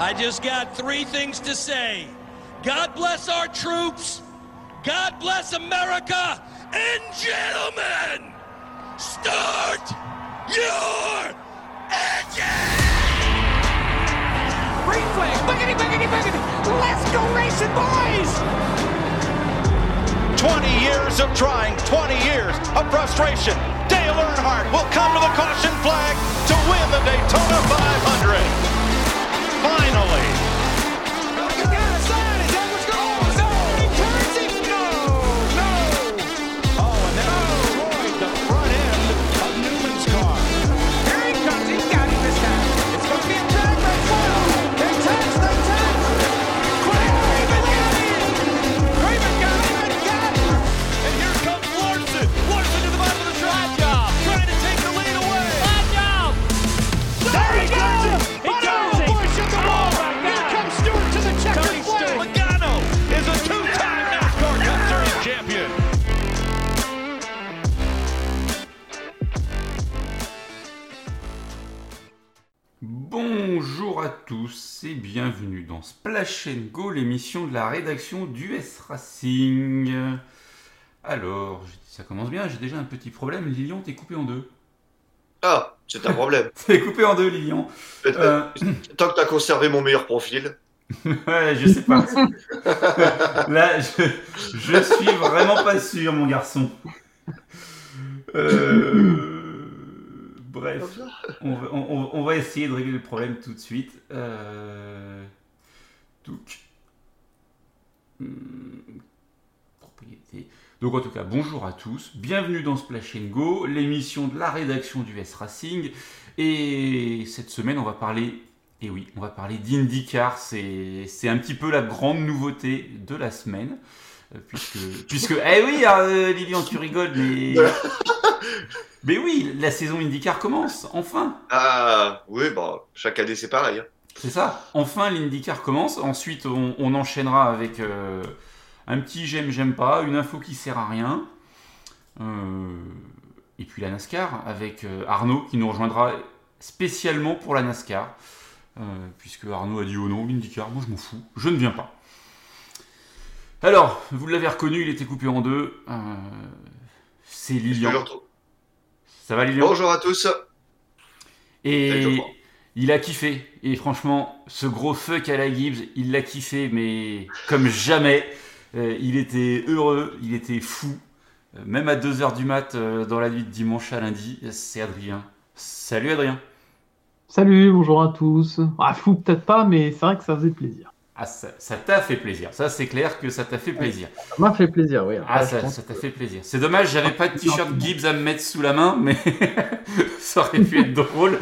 I just got three things to say. God bless our troops. God bless America. And gentlemen, start your engine! Green flag, boogity, boogity, boogity. Let's go racing, boys! 20 years of trying, 20 years of frustration. Dale Earnhardt will come to the caution flag to win the Daytona 500. Finally. Et bienvenue dans Splash Go, l'émission de la rédaction du S Racing. Alors, ça commence bien, j'ai déjà un petit problème. Lilian, t'es coupé en deux. Ah, c'est un problème. T'es coupé en deux, Lilian. Euh, Tant que t'as conservé mon meilleur profil. ouais, je sais pas. Là, je, je suis vraiment pas sûr, mon garçon. Euh, bref, on va, on- on va essayer de régler le problème tout de suite. Euh, donc, hum, propriété. Donc en tout cas, bonjour à tous, bienvenue dans Splash Go, l'émission de la rédaction du S Racing. Et cette semaine, on va parler, et oui, on va parler d'IndyCar. C'est un petit peu la grande nouveauté de la semaine. Puisque, puisque, eh oui, euh, Lilian, tu rigoles, mais. Mais oui, la saison IndyCar commence, enfin! Ah, oui, bah, chaque année c'est pareil. hein. C'est ça. Enfin, l'IndyCar commence. Ensuite, on, on enchaînera avec euh, un petit j'aime, j'aime pas, une info qui sert à rien. Euh, et puis la NASCAR avec euh, Arnaud qui nous rejoindra spécialement pour la NASCAR. Puisque Arnaud a dit oh non, l'IndyCar, moi je m'en fous, je ne viens pas. Alors, vous l'avez reconnu, il était coupé en deux. Euh, c'est Lilian. Ça va Lilian Bonjour à tous. Et il a kiffé. Et franchement, ce gros fuck à la Gibbs, il l'a kiffé, mais comme jamais. Euh, il était heureux, il était fou. Euh, même à 2h du mat, euh, dans la nuit de dimanche à lundi, c'est Adrien. Salut Adrien. Salut, bonjour à tous. Ah, fou peut-être pas, mais c'est vrai que ça faisait plaisir. Ah, ça ça t'a fait plaisir. Ça, c'est clair que ça t'a fait plaisir. Ça m'a fait plaisir, oui. Ah, ça t'a que- fait plaisir. C'est dommage, j'avais pas de t-shirt Gibbs à me mettre sous la main, mais ça aurait pu être drôle.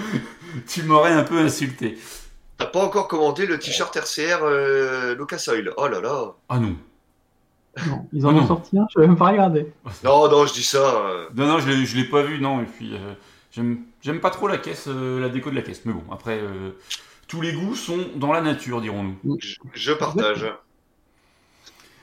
Tu m'aurais un peu insulté. T'as pas encore commandé le t-shirt RCR euh, Lucas Oil. Oh là là. Ah non. Non, ils en Oh non. ont sorti un, je vais même pas regarder. Non, non, je dis ça. euh, Non, non, je l'ai, je l'ai pas vu, non. Et puis, euh, j'aime, j'aime pas trop la caisse, euh, la déco de la caisse. Mais bon, après, euh, tous les goûts sont dans la nature, dirons-nous. je, partage.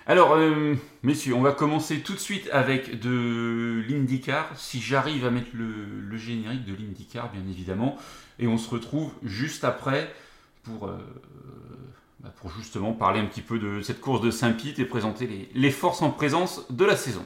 Alors, euh, messieurs, on va commencer tout de suite avec de l'IndyCar. Si j'arrive à mettre le, le générique de l'IndyCar, bien évidemment. Et on se retrouve juste après pour, euh, bah, pour justement parler un petit peu de cette course de Saint-Pete et présenter les, les forces en présence de la saison.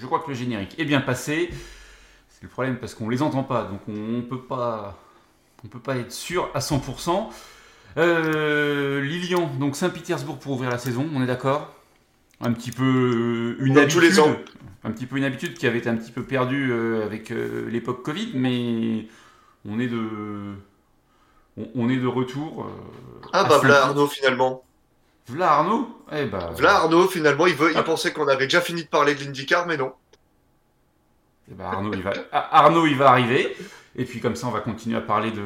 Je crois que le générique est bien passé. C'est le problème parce qu'on les entend pas, donc on peut pas, on peut pas être sûr à 100%. Euh, Lilian, donc Saint-Pétersbourg pour ouvrir la saison, on est d'accord? Un petit peu euh, une habitude, tous les ans. un petit peu une habitude qui avait été un petit peu perdue euh, avec l'époque Covid, mais on est de, on, est de retour. Ah bah Saint-Pete. Arnaud finalement. V'là Arnaud Eh bah, Voilà Arnaud finalement, il, veut, il Ah. pensait qu'on avait déjà fini de parler de l'IndyCar, mais non. Eh ben, Arnaud, il va, Ah, Arnaud, il va arriver. Et puis comme ça, on va continuer à parler de,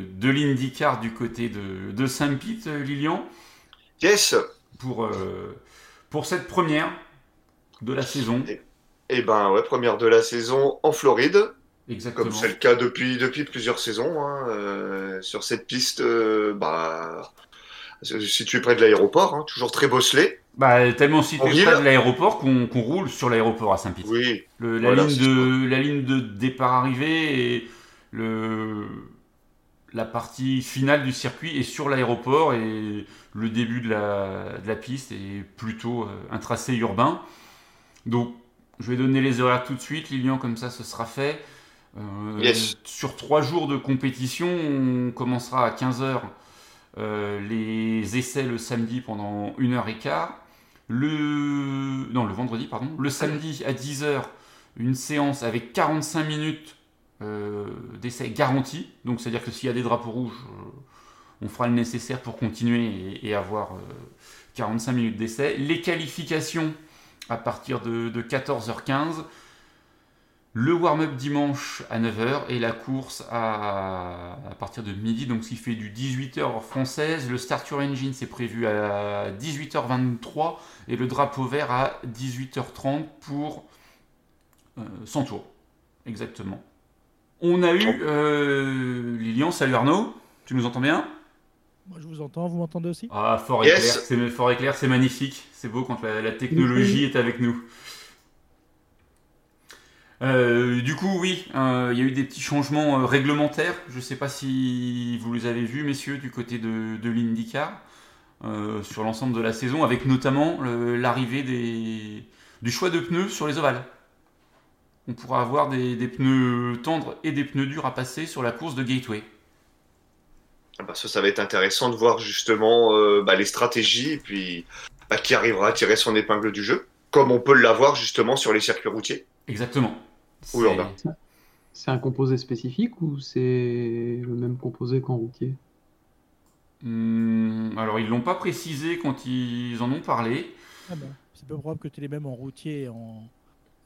de l'IndyCar du côté de, de Saint-Pete, euh, Lilian. Yes. pour, euh, pour cette première de la saison. Et ben ouais, première de la saison en Floride, Exactement. comme c'est le cas depuis, depuis plusieurs saisons. hein, euh, sur cette piste, euh, bah, située près de l'aéroport, hein, toujours très bosselé. Bah, tellement situé près de l'aéroport qu'on roule sur l'aéroport à Saint-Pit. Oui, Le- la, Voilà, ligne de, la ligne de départ-arrivée et le, la partie finale du circuit est sur l'aéroport et le début de la, de la piste est plutôt euh, un tracé urbain. Donc, je vais donner les horaires tout de suite, Lilian, comme ça ce sera fait. Euh, Yes. Sur trois jours de compétition, on commencera à 15h les essais le samedi pendant une heure et quart. Le... Non, le vendredi, pardon. Le samedi à 10h, une séance avec 45 minutes euh, d'essai garantis. Donc, c'est-à-dire que s'il y a des drapeaux rouges, euh, on fera le nécessaire pour continuer et, avoir euh, 45 minutes d'essai. Les qualifications à partir de, de 14h15. Le warm-up dimanche à 9h et la course à, à partir de midi, donc ce qui fait du 18h heure française. Le Start Your Engine c'est prévu à 18h23 et le drapeau vert à 18h30 pour euh, 100 tours. Exactement. On a eu euh, Lilian, salut Arnaud, tu nous entends bien? Moi, je vous entends, vous m'entendez aussi? Ah, fort Yes. éclair, c'est fort éclair, c'est magnifique, c'est beau quand la, la technologie est avec nous. Euh, du coup, oui, euh, il y a eu des petits changements euh, réglementaires. Je ne sais pas si vous les avez vus, messieurs, du côté de, de l'IndyCar, sur l'ensemble de la saison, avec notamment l'arrivée des- du choix de pneus sur les ovales. On pourra avoir des, des pneus tendres et des pneus durs à passer sur la course de Gateway. Ah bah, ça, ça va être intéressant de voir justement bah, les stratégies et puis bah, qui arrivera à tirer son épingle du jeu, comme on peut l'avoir justement sur les circuits routiers. Exactement. Oui, C'est- on a. C'est un composé spécifique ou c'est le même composé qu'en routier? Hmm, alors, ils l'ont pas précisé quand ils en ont parlé. Ah ben, C'est peu probable que tu aies les mêmes en routier et en,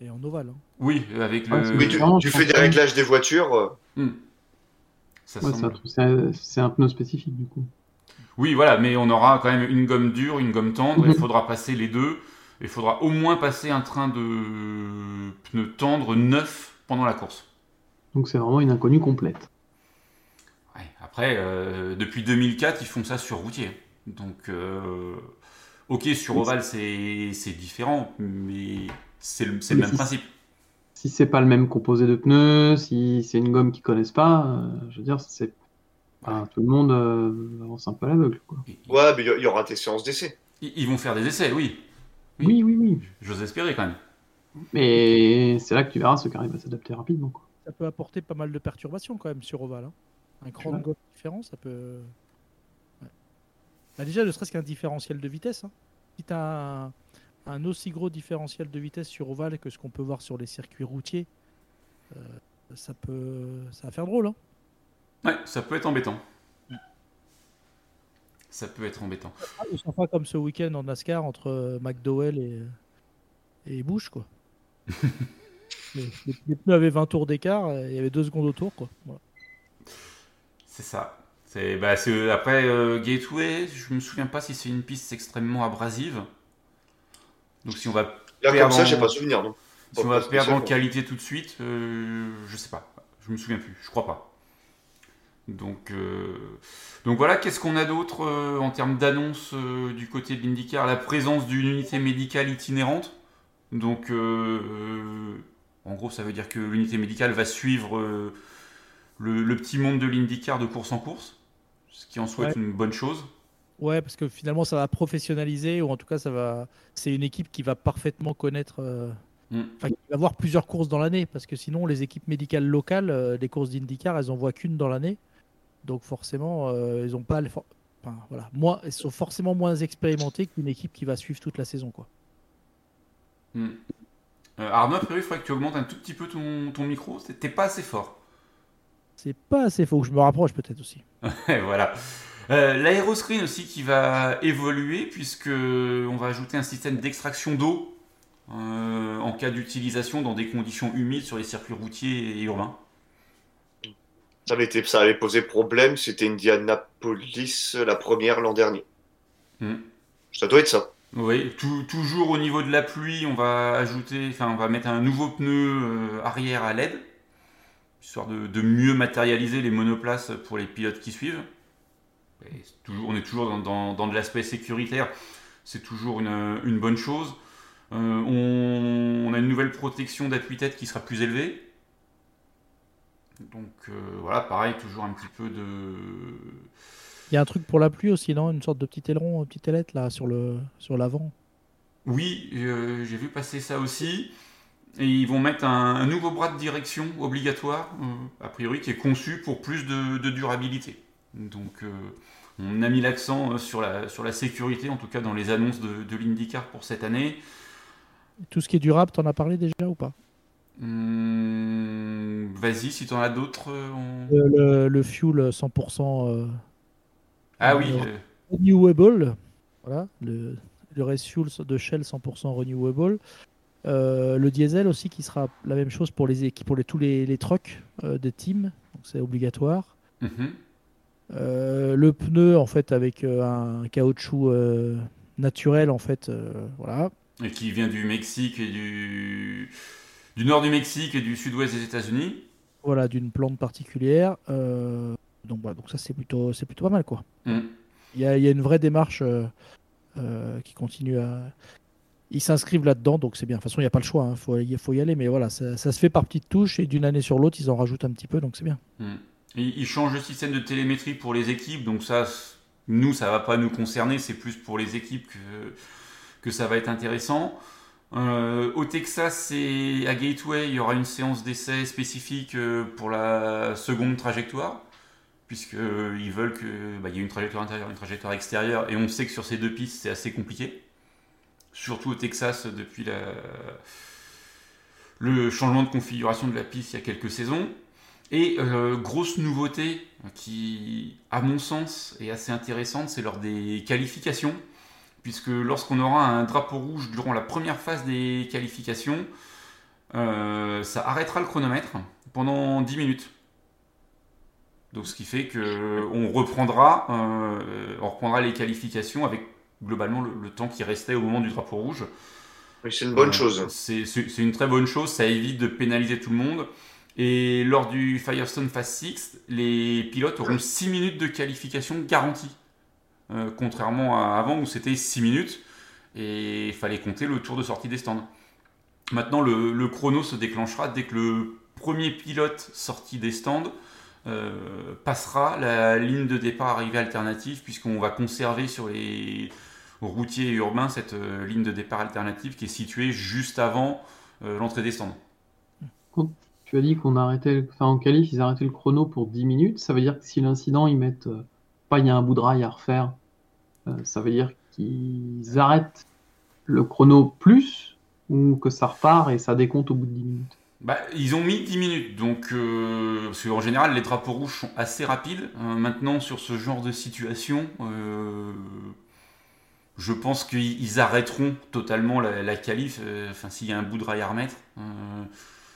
et en ovale. hein. Oui, avec le. Mais je fait des réglages des voitures, euh, Hmm. Ouais, semble- truc- c'est un- c'est un pneu spécifique du coup. Oui, voilà, mais on aura quand même une gomme dure, une gomme tendre. Il Mhm. faudra passer les deux. Il faudra au moins passer un train de pneus tendres neuf pendant la course. Donc c'est vraiment une inconnue complète. Ouais, Après, euh, depuis 2004, ils font ça sur routier. Donc, euh, ok, sur ovale, c'est différent, mais c'est le, même si- principe. Si c'est pas le même composé de pneus, si c'est une gomme qu'ils connaissent pas, euh, je veux dire, c'est enfin, tout le monde euh, avance un peu à l'aveugle. ouais, mais il y- aura des séances d'essai. Ils, ils vont faire des essais, oui. Oui. Oui, oui, oui. J'ose espérer quand même. Mais c'est là que tu verras ceux qui arrivent à s'adapter rapidement. quoi. Ça peut apporter pas mal de perturbations quand même sur ovale. hein. Un cran de différent, ça peut. Ouais. Bah, déjà, ne serait-ce qu'un différentiel de vitesse. hein. Si tu as un, un aussi gros différentiel de vitesse sur ovale que ce qu'on peut voir sur les circuits routiers, euh, ça peut ça va faire drôle. hein. Ouais, ça peut être embêtant. Ça peut être embêtant. Ah, on s'en fera comme ce week-end en NASCAR entre euh, McDowell et, et Bush. Quoi. les, les- les pneus avaient 20 tours d'écart, euh, il y avait 2 secondes au tour. Quoi. Voilà. C'est ça. C'est bah, c'est- après euh, Gateway, je me souviens pas si c'est une piste extrêmement abrasive. Donc si on va Là, comme Perdre ça, en- j'ai pas souvenir. Non. si on Pas va perdre en spécialement. qualité tout de suite, euh, je sais pas. Je me souviens plus. Je crois pas. Donc euh, donc voilà. Qu'est-ce qu'on a d'autre euh, en termes d'annonce euh, du côté de l'IndyCar? La présence d'une unité médicale itinérante. Donc en gros, ça veut dire que l'unité médicale va suivre le, le petit monde de l'IndyCar de course en course, ce qui en soit Ouais. une bonne chose. Ouais, parce que finalement, ça va professionnaliser, ou en tout cas, ça va. C'est une équipe qui va parfaitement connaître. Mm. Enfin, qui va avoir plusieurs courses dans l'année, parce que sinon, les équipes médicales locales, euh, les courses d'IndyCar, elles en voient qu'une dans l'année. Donc, forcément, euh, ils ont pas. les for- Enfin, voilà. Moins, elles sont forcément moins expérimentées qu'une équipe qui va suivre toute la saison, quoi. Hmm. Euh, Arnaud, a priori, il faudrait que tu augmentes un tout petit peu ton, ton micro. T'es- pas assez fort. C'est pas assez faux. Je me rapproche peut-être aussi. Voilà. Euh, L'aéroscreen aussi qui va évoluer puisque on va ajouter un système d'extraction d'eau en cas d'utilisation dans des conditions humides sur les circuits routiers et urbains. Ça avait, été, ça avait posé problème. C'était Indianapolis, la première l'an dernier. Hmm. Ça doit être ça. Oui, tout- toujours au niveau de la pluie, on va ajouter, enfin, on va mettre un nouveau pneu euh, arrière à LED, histoire de, de mieux matérialiser les monoplaces pour les pilotes qui suivent. Et toujours, on est toujours dans, dans- dans de l'aspect sécuritaire, c'est toujours une, une bonne chose. Euh, on, on a une nouvelle protection d'appui-tête qui sera plus élevée. Donc euh, voilà, pareil, toujours un petit peu de, Il y a un truc pour la pluie aussi, non? Une sorte de petit aileron, une petite ailette là sur le sur l'avant. Oui, euh, j'ai vu passer ça aussi. Et ils vont mettre un, un nouveau bras de direction obligatoire, euh, a priori, qui est conçu pour plus de, de durabilité. Donc, euh, on a mis l'accent sur la, sur la sécurité, en tout cas dans les annonces de, de l'IndyCar pour cette année. Tout ce qui est durable, t'en as parlé déjà ou pas? Hum, Vas-y, si tu en as d'autres. euh, on- le, fuel 100% euh, Ah oui, euh, renewable, voilà, le, le race fuel de Shell 100% renewable. Euh, le diesel aussi qui sera la même chose pour les pour les, tous les, les trucks euh, des teams, donc c'est obligatoire. mhm. Euh, le pneu en fait avec euh, un caoutchouc euh, naturel en fait, euh, voilà. et qui vient du Mexique et du, du nord du Mexique et du sud-ouest des États-Unis. voilà d'une plante particulière. Euh, donc voilà, donc ça c'est plutôt c'est plutôt pas mal quoi. Hum. Il y a, il y a une vraie démarche euh, euh, qui continue à. Ils s'inscrivent là-dedans, donc c'est bien. De toute façon, il n'y a pas le choix, il faut, y- faut y aller, mais voilà, ça, ça se fait par petites touches et d'une année sur l'autre, ils en rajoutent un petit peu, donc c'est bien. Mm. Ils changent le système de télémétrie pour les équipes, donc ça, nous, ça va pas nous concerner, c'est plus pour les équipes que, que ça va être intéressant. Euh, au Texas et à Gateway, il y aura une séance d'essai spécifique euh, pour la seconde trajectoire, puisqu'ils veulent que bah, y ait une trajectoire intérieure, une trajectoire extérieure, et on sait que sur ces deux pistes, c'est assez compliqué. Surtout au Texas, depuis le changement de configuration de la piste il y a quelques saisons. Et euh, grosse nouveauté qui, à mon sens, est assez intéressante, c'est lors des qualifications, puisque lorsqu'on aura un drapeau rouge durant la première phase des qualifications, euh, ça arrêtera le chronomètre pendant 10 minutes. Donc ce qui fait que on reprendra, euh, on reprendra les qualifications avec globalement le, le temps qui restait au moment du drapeau rouge. Oui, c'est une bonne Euh, chose. C'est une très bonne chose, ça évite de pénaliser tout le monde. Et lors du Firestone Phase 6, les pilotes auront 6 minutes de qualification garantie. Euh, contrairement à avant où c'était 6 minutes et il fallait compter le tour de sortie des stands. Maintenant, le, chrono se déclenchera dès que le premier pilote sorti des stands euh, passera la ligne de départ arrivée alternative, puisqu'on va conserver sur les routiers urbains cette euh, ligne de départ alternative qui est située juste avant l'entrée des stands. Tu as dit qu'on arrêtait, enfin en qualif, ils arrêtaient le chrono pour 10 minutes. Ça veut dire que si l'incident, ils mettent pas, il y a un bout de rail à refaire, ça veut dire qu'ils arrêtent le chrono plus ou que ça repart et ça décompte au bout de 10 minutes. Bah, ils ont mis 10 minutes, donc euh, parce qu'en général les drapeaux rouges sont assez rapides. Euh, maintenant sur ce genre de situation, euh, je pense qu'ils ils arrêteront totalement la, la qualif. euh, Enfin, s'il y a un bout de rail à remettre, Euh,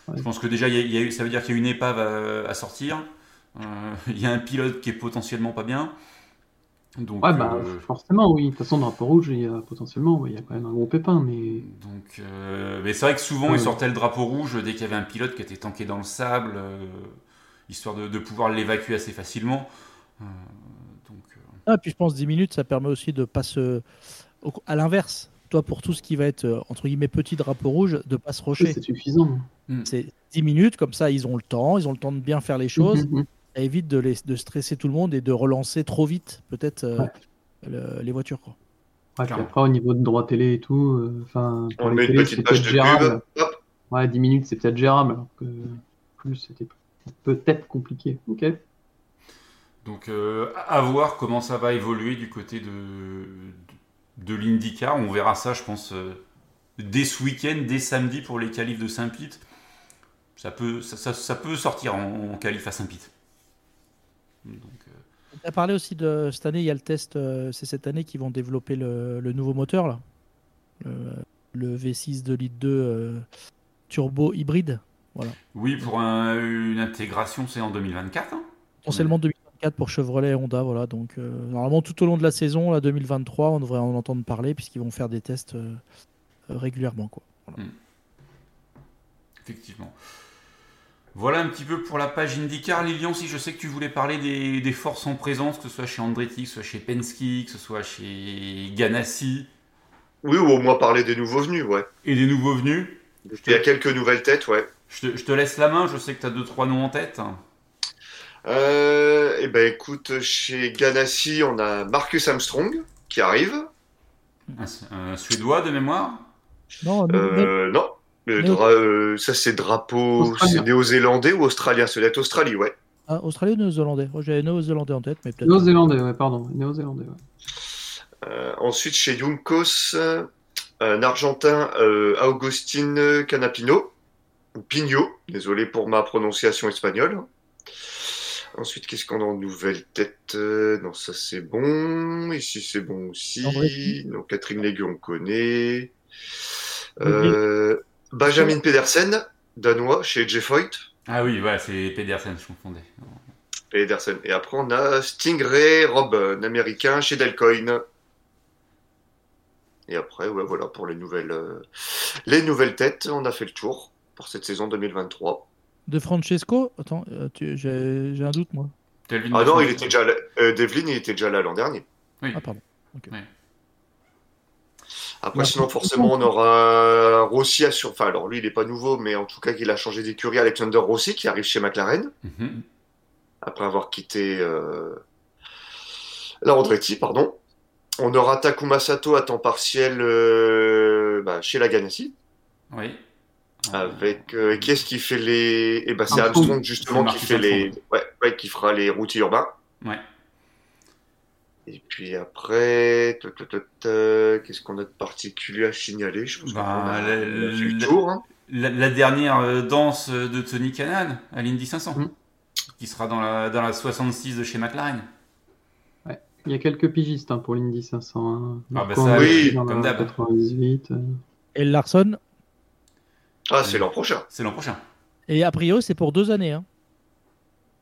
Ouais. je pense que déjà y a- y ça veut dire qu'il y a une épave à, à sortir. Euh, il y a un pilote qui est potentiellement pas bien. Donc, Ouais, bah euh, forcément, oui. De toute façon, drapeau rouge, il y a potentiellement, il y a quand même un gros pépin, mais Donc, euh, mais c'est vrai que souvent Ouais. ils sortaient le drapeau rouge dès qu'il y avait un pilote qui était tanké dans le sable, euh, histoire de, de pouvoir l'évacuer assez facilement. Euh, donc, euh, Ah, puis je pense 10 minutes, ça permet aussi de pas se. À l'inverse, toi, pour tout ce qui va être, entre guillemets, petit drapeau rouge, de pas se rocher. c'est suffisant. C'est 10 minutes, comme ça, ils ont le temps, ils ont le temps de bien faire les choses. Mhm, mhm. Ça évite de, les, de stresser tout le monde et de relancer trop vite, peut-être, euh, Ouais. le- les voitures. Quoi. Ouais, puis après, au niveau de droit télé et tout, euh, enfin, pour On les petite c'est peut-être de gérable. pub. Ouais, 10 minutes, c'est peut-être gérable, alors que plus, c'était peut-être compliqué. Ok. donc euh, à voir comment ça va évoluer du côté de, de, de l'IndyCar. On verra ça, je pense, euh, dès ce week-end, dès samedi pour les qualifs de Saint-Pete. Ça peut, ça, ça- ça peut sortir en, en qualif à Saint-Pete. Donc, euh, Tu as parlé aussi de cette année, il y a le test, euh, c'est cette année qu'ils vont développer le, le nouveau moteur, là. Le, le V6 de litre 2 euh, turbo hybride. oui, pour un- une intégration, c'est en 2024. hein Potentiellement 2024. 2024 pour Chevrolet et Honda. Voilà, donc euh, normalement tout au long de la saison, la 2023, on devrait en entendre parler puisqu'ils vont faire des tests euh, régulièrement. Quoi. Effectivement. Voilà un petit peu pour la page IndyCar. Lilian, si je sais que tu voulais parler des, des forces en présence, que ce soit chez Andretti, que ce soit chez Penske, que ce soit chez Ganassi Oui, ou au moins parler des nouveaux venus, ouais. et des nouveaux venus. Il y a quelques nouvelles têtes, ouais. Je te, je te laisse la main, je sais que tu as deux trois noms en tête. Euh, et ben écoute, chez Ganassi, on a Marcus Armstrong qui arrive. Un, un Suédois de mémoire? Non, Euh, non, Le Néo- dra- euh, ça c'est drapeau, c'est néo-zélandais ou australien? Ça doit être Australie, ouais. ah, Australie ou Néo-Zélandais? J'avais Néo-Zélandais en tête, mais peut-être. Néo-Zélandais, ouais, pardon. Néo-Zélandais, ouais. Euh, ensuite, chez Juncos, euh, un Argentin, euh, Augustin Canapino, ou Pino, désolé pour ma prononciation espagnole. Ensuite, qu'est-ce qu'on a en nouvelle tête? Non, ça c'est bon. Ici, c'est bon aussi. Donc, Catherine Légue, on connaît. Euh, Benjamin Pedersen, danois, chez Jeff Hoyt. Ah oui, ouais, c'est Pedersen, je confondais. Pedersen. Et après, on a Stingray Rob, un américain chez Delcoin. Et après, ouais, voilà, pour les nouvelles, euh, les nouvelles têtes, on a fait le tour pour cette saison 2023. De Francesco? Attends, euh, tu- j'ai un doute, moi. Delvin Ah non, il était déjà là, euh, Devlin, il était déjà là l'an dernier. Ah, pardon. Après, sinon, forcément, on aura Rossi à sur... Enfin, alors lui, il n'est pas nouveau, mais en tout cas, qu'il a changé d'écurie, Alexander Rossi, qui arrive chez McLaren, Mhm. après avoir quitté euh, la Andretti, pardon. On aura Takuma Sato à temps partiel euh, bah, chez la Ganassi. Oui. Avec euh, qui est-ce qui fait les Eh ben c'est Armstrong. Justement qui fait les ouais, ouais, qui fera les routiers urbains. Ouais. Et puis après euh, qu'est-ce qu'on a de particulier à signaler? Je pense Bah, qu'on a, la- on a fait le la- tour. hein. La, la dernière euh, danse de Tony Kanaan à l'Indy 500, Mhm. qui sera dans la, dans la 66 de chez McLaren. Il y a quelques pigistes hein, pour l'Indy 500. Hein. Ah, bah ça, oui, dans comme d'hab. 98. euh. Et Larson? Ah c'est l'an prochain. C'est l'an prochain. Et a priori, c'est pour deux années. Hein.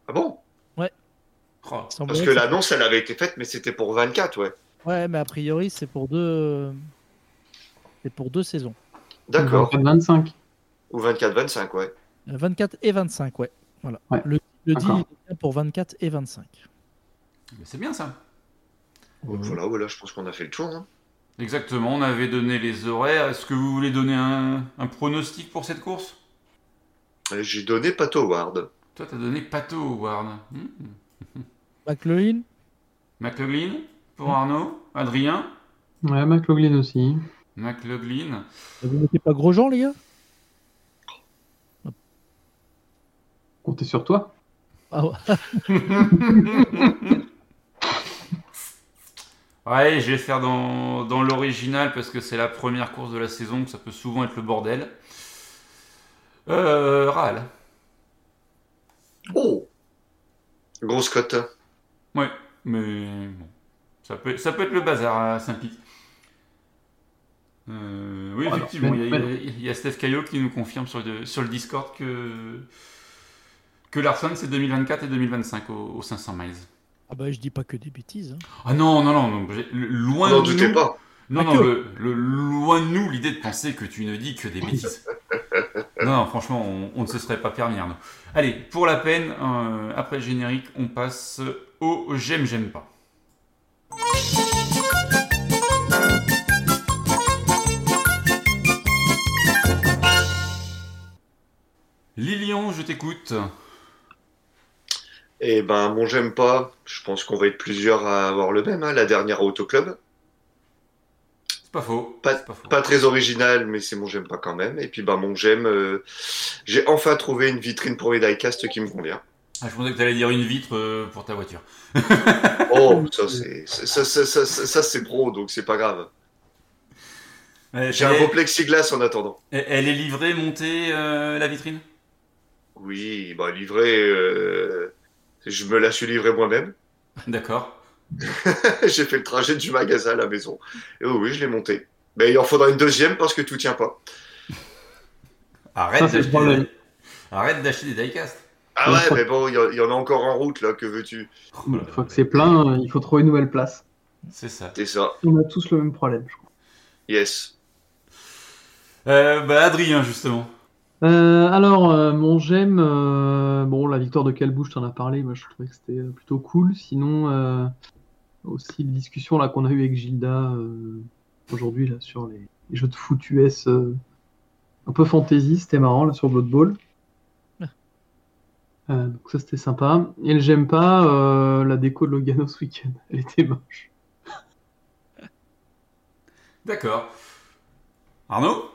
Ah bon? Parce semblerait que l'annonce elle avait été faite mais c'était pour 24 ouais. Ouais, mais a priori, c'est pour deux. C'est pour deux saisons. D'accord. 25. Ou 24-25 ouais. Euh, 24 et 25, ouais. Voilà. Ouais. Le, le deal est bien pour 24 et 25. mais c'est bien ça. Donc voilà voilà je pense qu'on a fait le tour. hein. Exactement, on avait donné les horaires. Est-ce que vous voulez donner un, un pronostic pour cette course? Et J'ai donné Pato Howard. Toi, t'as donné Pato Howard. Hmm. McLean McLaughlin pour. Arnaud Adrien Ouais, McLaughlin aussi. McLaughlin Vous mettez pas Grosjean, les gars? Comptez sur toi. ah, ouais. Ouais, je vais faire dans, dans l'original parce que c'est la première course de la saison, que ça peut souvent être le bordel. Euh, Ral. Oh Grosse cote. Ouais, mais bon. Ça peut, ça peut être le bazar à Saint-Pit. Euh, oui, effectivement, il y, a- il y Steph Caillot qui nous confirme sur le, sur le Discord que, que Larson c'est 2024 et 2025 au, au 500 miles. Ah bah, je dis pas que des bêtises. hein. Ah non, non, non, non loin N'en de doutez nous. pas. Non, Pas non, le- loin de nous l'idée de penser que tu ne dis que des bêtises. non, franchement, on, ne se serait pas permis. Allez, pour la peine, euh, après le générique, on passe au j'aime, j'aime pas. Lilian, je t'écoute. Et ben, mon j'aime pas, je pense qu'on va être plusieurs à avoir le même, hein, la dernière Auto Club. C'est pas faux. Pas- c'est pas faux. Pas très original, mais c'est mon j'aime pas quand même. Et puis, ben, mon j'aime, euh, j'ai enfin trouvé une vitrine pour mes diecast qui me convient. Ah, je pensais que tu allais dire une vitre euh, pour ta voiture. Oh, ça, c'est, ça, ça, ça, ça, ça, c'est pro, donc c'est pas grave. Euh, J'ai un beau plexiglas en attendant. elle est livrée, montée, la vitrine? Oui, bah, livré, euh, je me la suis livré moi-même. D'accord. j'ai fait le trajet du magasin à la maison. Et oui, oui, je l'ai monté. Mais il en faudra une deuxième parce que tout tient pas. Arrête d'acheter problème. des... Arrête d'acheter des diecast. Ah ouais, mais bon, il y, en- il y en a encore en route, là, que veux-tu? Une fois que c'est plein, euh, il faut trouver une nouvelle place. C'est ça. C'est ça. On a tous le même problème, je crois. Yes. Euh, bah, Adrien, justement. Euh, alors, euh, mon j'aime, euh, bon, la victoire de Calbouche, t'en as parlé, moi je trouvais que c'était plutôt cool. Sinon, euh, aussi les discussions là qu'on a eues avec Gilda euh, aujourd'hui là sur les, les jeux de foot US euh, un peu fantasy, c'était marrant là sur Blood Bowl. Euh, donc ça c'était sympa. Et le j'aime pas, euh, la déco de Logano ce week-end, elle était moche. D'accord. Arnaud?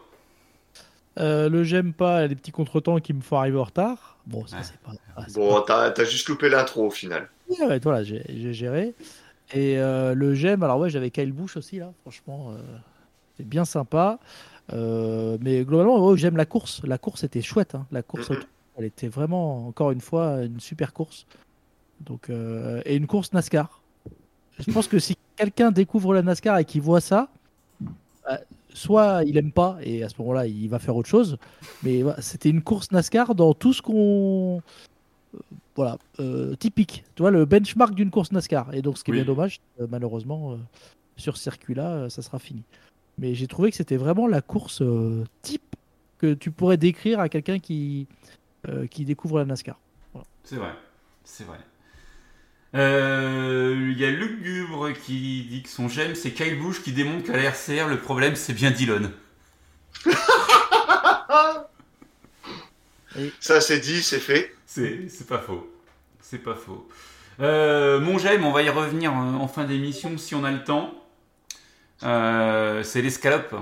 Euh, le j'aime pas, les petits contretemps qui me font arriver en retard. Bon, ça Ouais. c'est pas. ah, Bon, t'as t'as juste loupé l'intro au final. Ouais, ouais, voilà, j'ai j'ai géré. Et euh, le j'aime, alors ouais, j'avais Kyle Bush aussi, là, franchement, euh, c'est bien sympa. Euh, mais globalement, ouais, j'aime la course. La course était chouette, hein. la course, elle était vraiment, encore une fois, une super course. Donc, et une course NASCAR. Je pense que si quelqu'un découvre la NASCAR et qu'il voit ça, bah, soit il aime pas et à ce moment-là, il va faire autre chose. Mais voilà, c'était une course NASCAR dans tout ce qu'on voilà, euh, typique. Tu vois, le benchmark d'une course NASCAR. Et donc, ce qui est Oui. bien dommage, euh, malheureusement, euh, sur ce circuit-là, euh, ça sera fini. Mais j'ai trouvé que c'était vraiment la course euh, type que tu pourrais décrire à quelqu'un qui, euh, qui découvre la NASCAR. C'est vrai. C'est vrai. Euh, Il y a Luc Gubre qui dit que son j'aime, c'est Kyle Busch qui démontre qu'à la RCR, le problème, c'est bien Dillon. Ça, c'est dit, c'est fait. C'est pas faux. C'est pas faux. Euh, mon j'aime, on va y revenir euh, en fin d'émission si on a le temps. Euh, c'est l'escalope.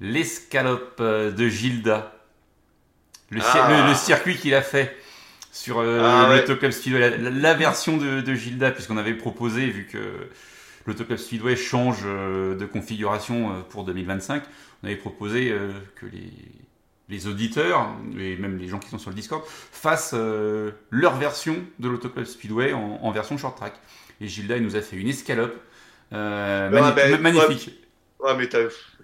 L'escalope de Gilda. Le, cir- Ah. le- le circuit qu'il a fait sur euh, Ah ouais. Speedway. La, la- la version de, de Gilda, puisqu'on avait proposé, vu que l'Autoclub Speedway change de configuration pour 2025, on avait proposé que les, les auditeurs, et même les gens qui sont sur le Discord, fassent euh, leur version de l'Autoclub Speedway en, en version short track. Et Gilda, il nous a fait une escalope euh, Ah, ben, ma- magnifique. Ouais, mais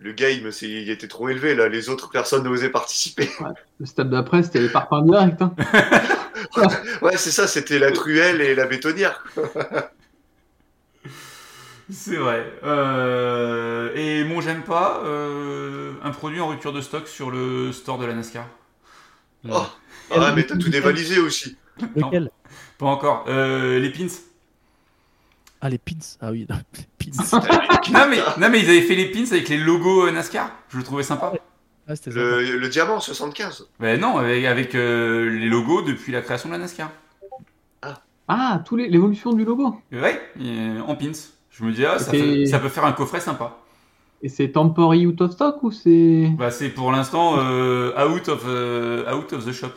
le game, il était trop élevé, là. Les autres personnes n'osaient participer. Le stade d'après, c'était les parpaings directs. Hein. Ouais, c'est ça, c'était la truelle et la bétonnière. C'est vrai. Euh, et mon j'aime pas, euh, un produit en rupture de stock sur le store de la NASCAR. Oh. Ah, mais t'as tout dévalisé aussi. Non. Lequel Pas encore. Euh, les pins. Ah, les pins. Ah oui, les pins. Non mais, non mais ils avaient fait les pins avec les logos NASCAR. Je le trouvais sympa. Ah, sympa. Le, le diamant 75. Ben non, avec, avec, euh, les logos depuis la création de la NASCAR. Ah, tous les- l'évolution du logo. Ouais, en pins. Je me dis, ah, ça, Et- fait- ça peut faire un coffret sympa. Et c'est temporary out of stock ou c'est. Bah, c'est pour l'instant euh, out, of, euh, out of the shop.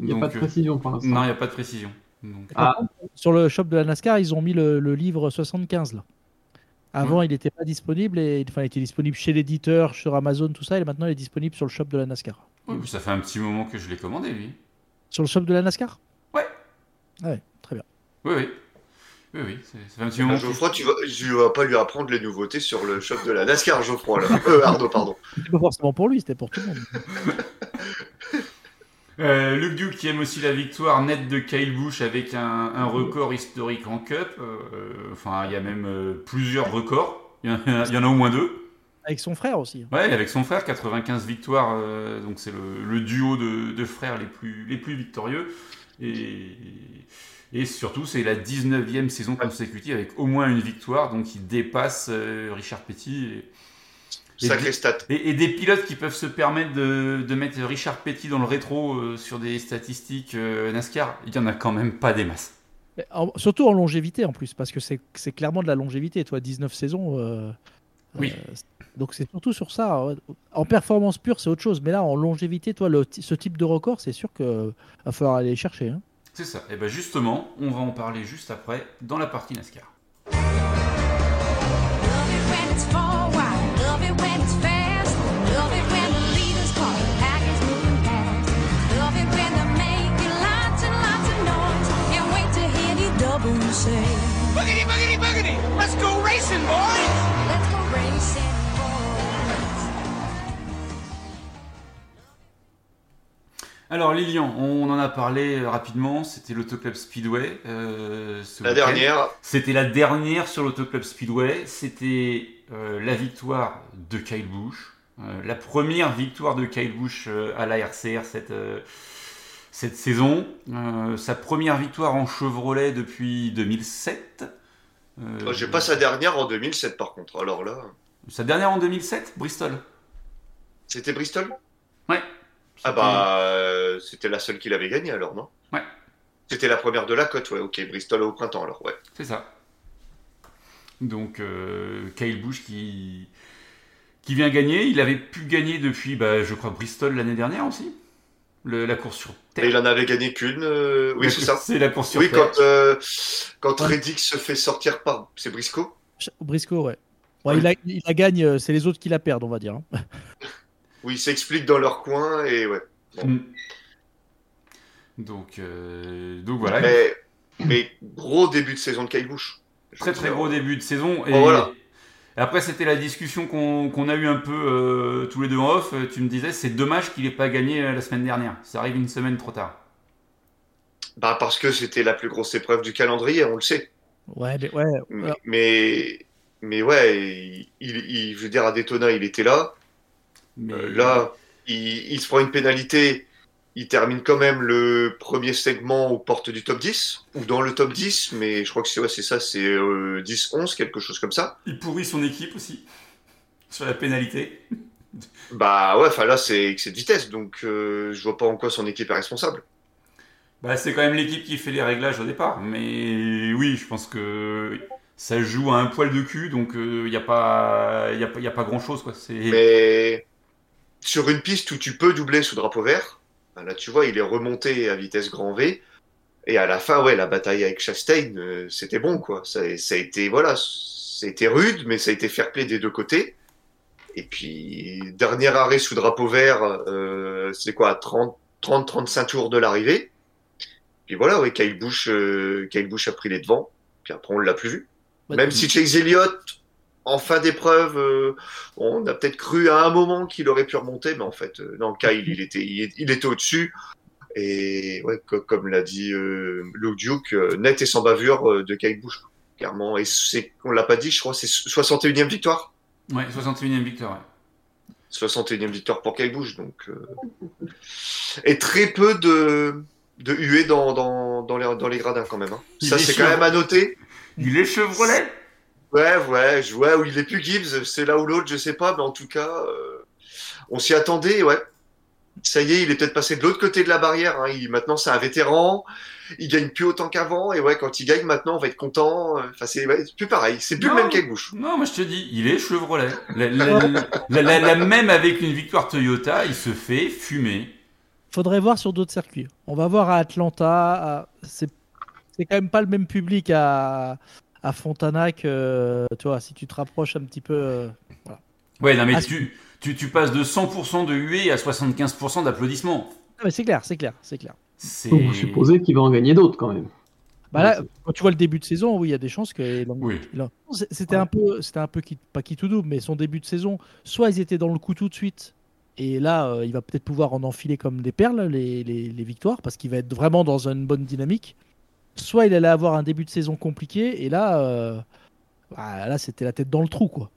Il n'y a donc, pas de euh, précision pour l'instant. Non, il n'y a pas de précision. Donc, Ah, Sur le shop de la NASCAR, ils ont mis le, le livre 75 là. Avant, il n'était pas disponible et enfin, il était disponible chez l'éditeur, sur Amazon, tout ça, et maintenant il est disponible sur le shop de la NASCAR. ouais, ça fait un petit moment que je l'ai commandé, lui. Sur le shop de la NASCAR? Ouais. Ah ouais, très bien. Oui, oui. Oui, oui, c'est- un petit Ah, moment. que- Geoffroy, tu vas, tu vas pas lui apprendre les nouveautés sur le shop de la NASCAR, Geoffroy, là. Euh, Arnaud, pardon. C'était pas forcément pour lui, c'était pour tout le monde. Euh, Luke Duke qui aime aussi la victoire nette de Kyle Busch avec un, un record historique en Cup. Euh, enfin, il y a même euh, plusieurs records. Il y, en a, il y en a au moins deux. Avec son frère aussi. Ouais, avec son frère, 95 victoires. euh, donc c'est le, le duo de, de frères les plus, les plus victorieux. Et, et surtout, c'est la 19e saison consécutive avec au moins une victoire. Donc il dépasse euh, Richard Petty. Et, et Sacré stat. et, et des pilotes qui peuvent se permettre de, de mettre Richard Petty dans le rétro euh, sur des statistiques euh, NASCAR, il y en a quand même pas des masses. En- surtout en longévité en plus, parce que c'est clairement de la longévité. Toi, 19 saisons. euh, Oui. euh, donc c'est surtout sur ça. En performance pure, c'est autre chose. Mais là, en longévité, toi, le, ce type de record, c'est sûr que va falloir aller les chercher. hein. C'est ça. Et bien justement, on va en parler juste après dans la partie NASCAR. Boogity, boogity, boogity. Let's go racing, boys. Let's go racing, Alors Lilian, on en a parlé euh, rapidement, c'était l'Autoclub Speedway. euh, ce La dernière, C'était la dernière sur l'Autoclub Speedway. C'était euh, la victoire de Kyle Busch. Euh, la première victoire de Kyle Busch à la RCR cette, cette saison. Sa première victoire en Chevrolet depuis 2007. Euh, Oh, j'ai pas sa dernière en 2007 par contre. Alors là, Sa dernière en 2007, Bristol. c'était Bristol? Ouais. Ah bah, euh, c'était la seule qu'il avait gagnée alors, non? Ouais. C'était la première de la côte, ouais, ok. Bristol au printemps alors, ouais. C'est ça. Donc, euh, Kyle Busch qui, qui vient gagner. Il avait pu gagner depuis, bah, je crois, Bristol l'année dernière aussi. Le- la course sur Terre. Et il en avait gagné qu'une, euh, oui, c'est ça. C'est la course sur Oui, Terre. quand, euh, quand. Reddick se fait sortir par. C'est Briscoe? Briscoe, ouais. Bon, il, la, il la gagne, c'est les autres qui la perdent, on va dire. hein. Oui, ils s'expliquent dans leur coin et ouais. Bon. Mm. Donc, euh, donc voilà. Mais, mais gros début de saison de Kyle Busch. Très très gros début de saison. Et Bon, voilà. après, c'était la discussion qu'on qu'on a eu un peu euh, tous les deux en off. Tu me disais, c'est dommage qu'il n'ait pas gagné euh, la semaine dernière. Ça arrive une semaine trop tard. Bah, parce que c'était la plus grosse épreuve du calendrier, on le sait. Ouais, mais ouais. Mais, mais, mais ouais, il, il- je veux dire, à Daytona, il était là. Mais Euh, là, il, il se prend une pénalité. Il termine quand même le premier segment aux portes du top 10, ou dans le top 10, mais je crois que c'est ouais, ça, c'est euh, 10-11, quelque chose comme ça. il pourrit son équipe aussi sur la pénalité. Bah ouais, enfin là, c'est excès de vitesse, donc euh, je vois pas en quoi son équipe est responsable. Bah, c'est quand même l'équipe qui fait les réglages au départ. Mais oui, je pense que ça joue à un poil de cul, donc il n'y a pas, y a, y a pas grand chose. Quoi. Mais sur une piste où tu peux doubler sous drapeau vert, là tu vois, il est remonté à vitesse grand V. Et à la fin, ouais, la bataille avec Chastain, euh, c'était bon, quoi. Ça, ça a été, voilà, ça a été rude, mais ça a été fair play des deux côtés. Et puis, dernier arrêt sous drapeau vert, euh, c'est quoi, 30, 30, 35 tours de l'arrivée. Puis voilà, ouais, Kyle Busch, euh, Kyle Busch a pris les devants. Puis après, on l'a plus vu. Bah, Même si Chase Elliott, en fin d'épreuve, euh, on a peut-être cru à un moment qu'il aurait pu remonter, mais en fait, euh, non, Kyle, il était, il, il était au-dessus. Et ouais, co- comme l'a dit euh, Luke Duke, euh, net et sans bavure euh, de Kyle Busch, clairement. Et c'est, on l'a pas dit, je crois, c'est 61e victoire. Ouais, 61e victoire. ouais. 61e victoire pour Kyle Busch, donc. Et très peu de, de huées dans, dans, dans, les, dans les gradins quand même. hein. Ça, est c'est quand même à noter. Il est Chevrolet Ouais, ouais, je vois où il est plus Gibbs, c'est là ou l'autre, je sais pas, mais en tout cas, euh, on s'y attendait, ouais. Ça y est, il est peut-être passé de l'autre côté de la barrière. Hein. Il, maintenant, c'est un vétéran. Il gagne plus autant qu'avant. Et ouais, quand il gagne maintenant, on va être content. Enfin, c'est ouais, plus pareil. C'est plus Non. le même Busch. Non, moi je te dis, il est Chevrolet. La, la- la- la- la- même avec une victoire Toyota, il se fait fumer. Faudrait voir sur d'autres circuits. On va voir à Atlanta. à- c'est quand même pas le même public à, à Fontana que. Tu vois, si tu te rapproches un petit peu. euh, Ouais, non mais Ah, tu, tu, tu passes de 100% de huée à 75% d'applaudissements. Ah, mais c'est clair, c'est clair, c'est clair. C'est... Donc, vous supposez qu'il va en gagner d'autres quand même. Bah là, quand tu vois le début de saison, oui, il y a des chances que. Oui. C'était un peu, c'était un peu qui, pas qui tout double, mais son début de saison, soit ils étaient dans le coup tout de suite, et là, euh, il va peut-être pouvoir en enfiler comme des perles les, les- les victoires, parce qu'il va être vraiment dans une bonne dynamique. Soit il allait avoir un début de saison compliqué, et là, euh, bah, là, c'était la tête dans le trou, quoi.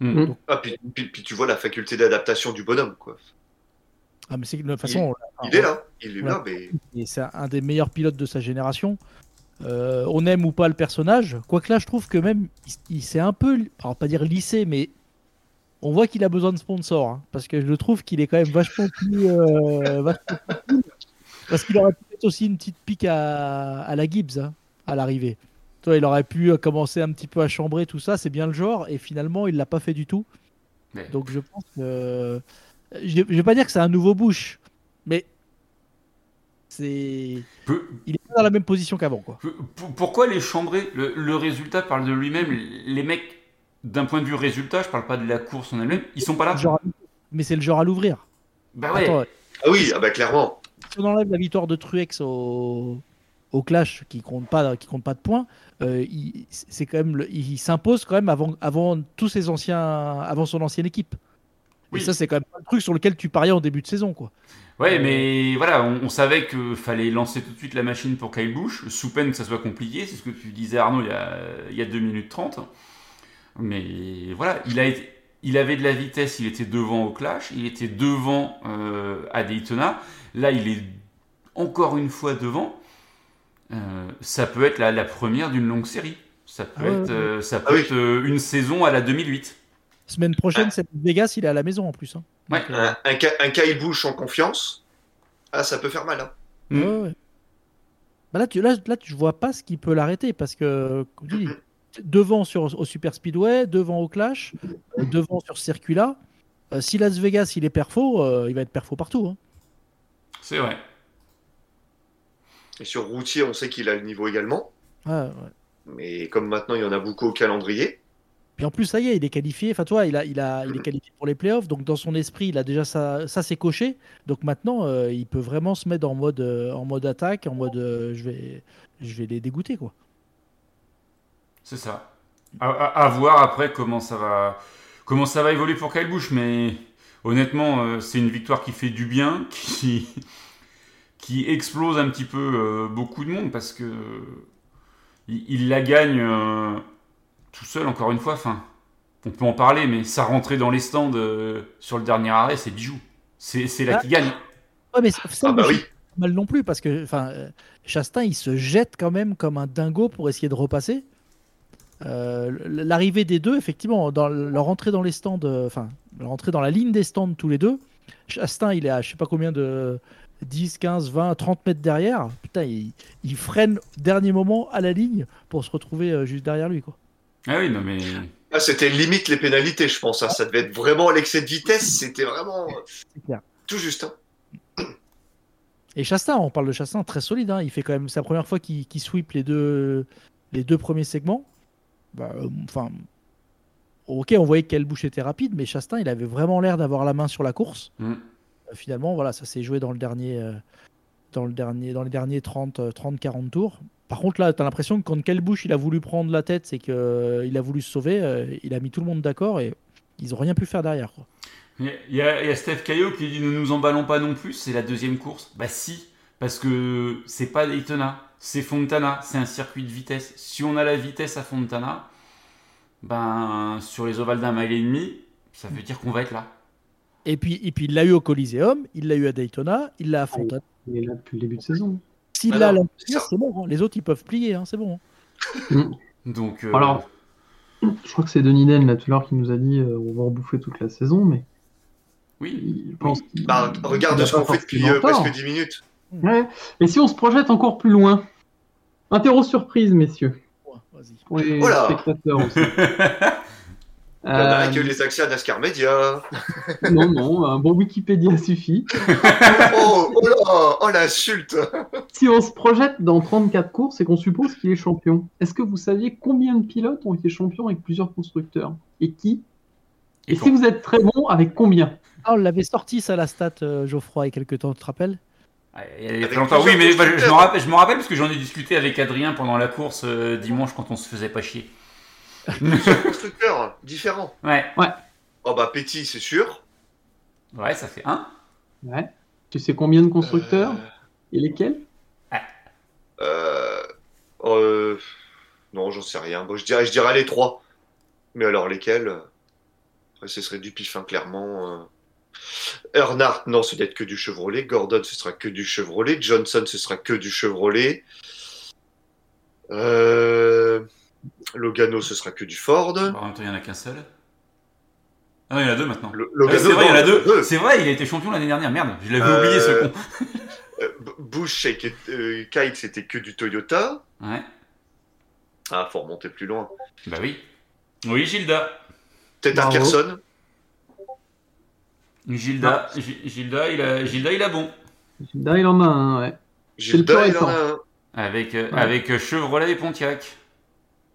Mm. Ah, puis, puis, puis tu vois la faculté d'adaptation du bonhomme, quoi. Ah, mais c'est de toute façon, Il est là. Il est là, mais. et c'est un des meilleurs pilotes de sa génération. Euh, on aime ou pas le personnage, quoique là je trouve que même il, il s'est un peu, alors pas dire lissé, mais on voit qu'il a besoin de sponsors, hein, parce que je trouve qu'il est quand même vachement plus, euh, vachement plus cool. parce qu'il aurait pu être aussi une petite pique à, à la Gibbs hein, à l'arrivée. Toi, il aurait pu commencer un petit peu à chambrer tout ça, c'est bien le genre, et finalement il l'a pas fait du tout. Mais- Donc je pense que je vais je vais pas dire que c'est un nouveau Bush, mais c'est Peu- il est pas dans la même position qu'avant quoi. pourquoi les chambrer? Le, le résultat parle de lui-même. Les mecs, d'un point de vue résultat, je parle pas de la course en elle-même, ils sont pas là. Le genre à- Mais c'est le genre à l'ouvrir. Bah ouais. Attends, Ah oui, ah bah clairement. Si on enlève la victoire de Truex au, au clash qui compte pas qui compte pas de points, euh, il, c'est quand même le- il s'impose quand même avant avant tous ses anciens avant son ancienne équipe. Oui. Et ça, c'est quand même le truc sur lequel tu pariais en début de saison, quoi. Ouais, mais voilà, on, on savait qu'il fallait lancer tout de suite la machine pour Kyle Busch, sous peine que ça soit compliqué, c'est ce que tu disais Arnaud il y a, il y a 2 minutes 30. Mais voilà, il, a été, il avait de la vitesse, il était devant au Clash, il était devant euh, à Daytona, là il est encore une fois devant. Euh, ça peut être la, la première d'une longue série. Ça peut Ah être, ouais. euh, ça Ah peut oui. être euh, une saison à la 2008. Semaine prochaine, c'est Vegas, il est à la maison en plus. hein. Ouais. Donc, euh, Un, un, un Kyle Busch en confiance, ah, ça peut faire mal. Hein. Mm. ouais, ouais. Bah là, tu, là, là, tu vois pas ce qui peut l'arrêter parce que, comme tu dis, devant sur, au Super Speedway, devant au Clash, devant sur ce circuit-là, euh, si Las Vegas il est perfo, euh, il va être perfo partout. hein. C'est vrai. Et sur routier, on sait qu'il a le niveau également. Ouais. Mais comme maintenant, il y en a beaucoup au calendrier. Puis en plus, ça y est, il est qualifié. Enfin, toi, il, a, il, a, il est qualifié pour les playoffs. Donc, dans son esprit, il a déjà ça, ça c'est coché. Donc, maintenant, euh, il peut vraiment se mettre en mode, euh, en mode attaque, en mode euh, je, vais, je vais les dégoûter. Quoi. C'est ça. À, à- à voir après comment ça va comment ça va évoluer pour Kyle Busch, mais honnêtement, euh, c'est une victoire qui fait du bien, qui qui explose un petit peu euh, beaucoup de monde parce que il, il la gagne euh, tout seul encore une fois. Enfin, on peut en parler, mais sa rentrée dans les stands euh, sur le dernier arrêt, c'est bijou. C'est c'est là Ah. qu'il gagne. Ouais, mais ça, Ah bah oui. mal non plus parce que enfin, Chastain, il se jette quand même comme un dingo pour essayer de repasser. Euh, L'arrivée des deux, effectivement, dans leur entrée dans les stands, euh, enfin, leur entrée dans la ligne des stands tous les deux, Chastain, il est à je sais pas combien de 10, 15, 20, 30 mètres derrière. Putain, il, il freine au dernier moment à la ligne pour se retrouver euh, juste derrière lui. Quoi. Ah oui, non mais Ah, c'était limite les pénalités, je pense. hein. Ça devait être vraiment l'excès de vitesse. C'était vraiment clair. tout juste. hein. Et Chastain, on parle de Chastain, très solide. hein. Il fait quand même sa première fois qu'il qu'il sweep les deux, les deux premiers segments. Bah, euh, Enfin, ok, on voyait qu'elle bouche était rapide, mais Chastain, il avait vraiment l'air d'avoir la main sur la course. Mm. Euh, finalement, voilà, ça s'est joué dans le dernier, euh, dans le dernier, dans les derniers 30, euh, 30-40 tours. Par contre, là, tu as l'impression que quand Kelbush il a voulu prendre la tête, c'est qu'il il a voulu se sauver. euh, il a mis tout le monde d'accord et ils ont rien pu faire derrière. Quoi. Il y a- il y, a il y a Steph Caillot qui dit ne nous emballons pas non plus, c'est la deuxième course. Bah si, parce que c'est pas Daytona, c'est Fontana, c'est un circuit de vitesse. Si on a la vitesse à Fontana, ben sur les ovales d'un mile et demi, ça veut dire qu'on va être là. Et puis, et puis il l'a eu au Coliseum, il l'a eu à Daytona, il l'a à Fontana. Il est là depuis le début de saison. S'il Ah l'a à non, la c'est bon. hein. Les autres, ils peuvent plier, hein, c'est bon. hein. Donc euh, Alors, je crois que c'est Denis Den là tout à l'heure qui nous a dit euh, on va en bouffer toute la saison, mais oui, je pense Bah, regarde ce qu'on fait depuis euh, presque 10 minutes. Ouais. Et si on se projette encore plus loin Interro surprise, messieurs, pour les Voilà. spectateurs aussi. Il y en a Euh, que les accès à NASCAR Media. non, non, un bon Wikipédia suffit. Oh, oh là, oh l'insulte. Si on se projette dans 34 courses et qu'on suppose qu'il est champion, est-ce que vous saviez combien de pilotes ont été champions avec plusieurs constructeurs? Et qui? Et, Et si vous êtes très bon, avec combien? Ah, on l'avait sorti, ça, la stat, euh, Geoffroy, il y a quelques temps, tu te rappelles? Il y a très Avec longtemps. Oui, mais bah, je, je constructeurs. me rappelle, je me rappelle parce que j'en ai discuté avec Adrien pendant la course euh, dimanche quand on se faisait pas chier. Constructeur différent. Ouais, Oh bah Petit, c'est sûr. ouais, ça fait un. Ouais. Tu sais combien de constructeurs Euh, Et lesquels? Euh, euh, non, j'en sais rien. Bon, je dirais, je dirais les trois. Mais alors lesquels? Après, ce serait du pif, hein, clairement. Earnhardt, non, ce n'est que du Chevrolet. Gordon, ce sera que du Chevrolet. Johnson, ce sera que du Chevrolet. Euh, Logano, ce sera que du Ford. En même temps, il y en a qu'un seul. Ah, non, il y en a deux maintenant. Le- Ah, Logano, c'est vrai, il y en a non, deux. C'est vrai, il a été champion l'année dernière. Merde, je l'avais Euh, oublié ce con. Euh, B- Bush et euh, Kite, c'était que du Toyota. Ouais, Ah, faut remonter plus loin. bah oui. Oui, Gilda. Peut-être Bravo. Arkerson. Gilda, Gi- Gilda, il a, Gilda, il a bon. Là, il en a un, ouais. Gilda, plus il en a récent. un. Avec, euh, Ouais. avec euh, Chevrolet et Pontiac.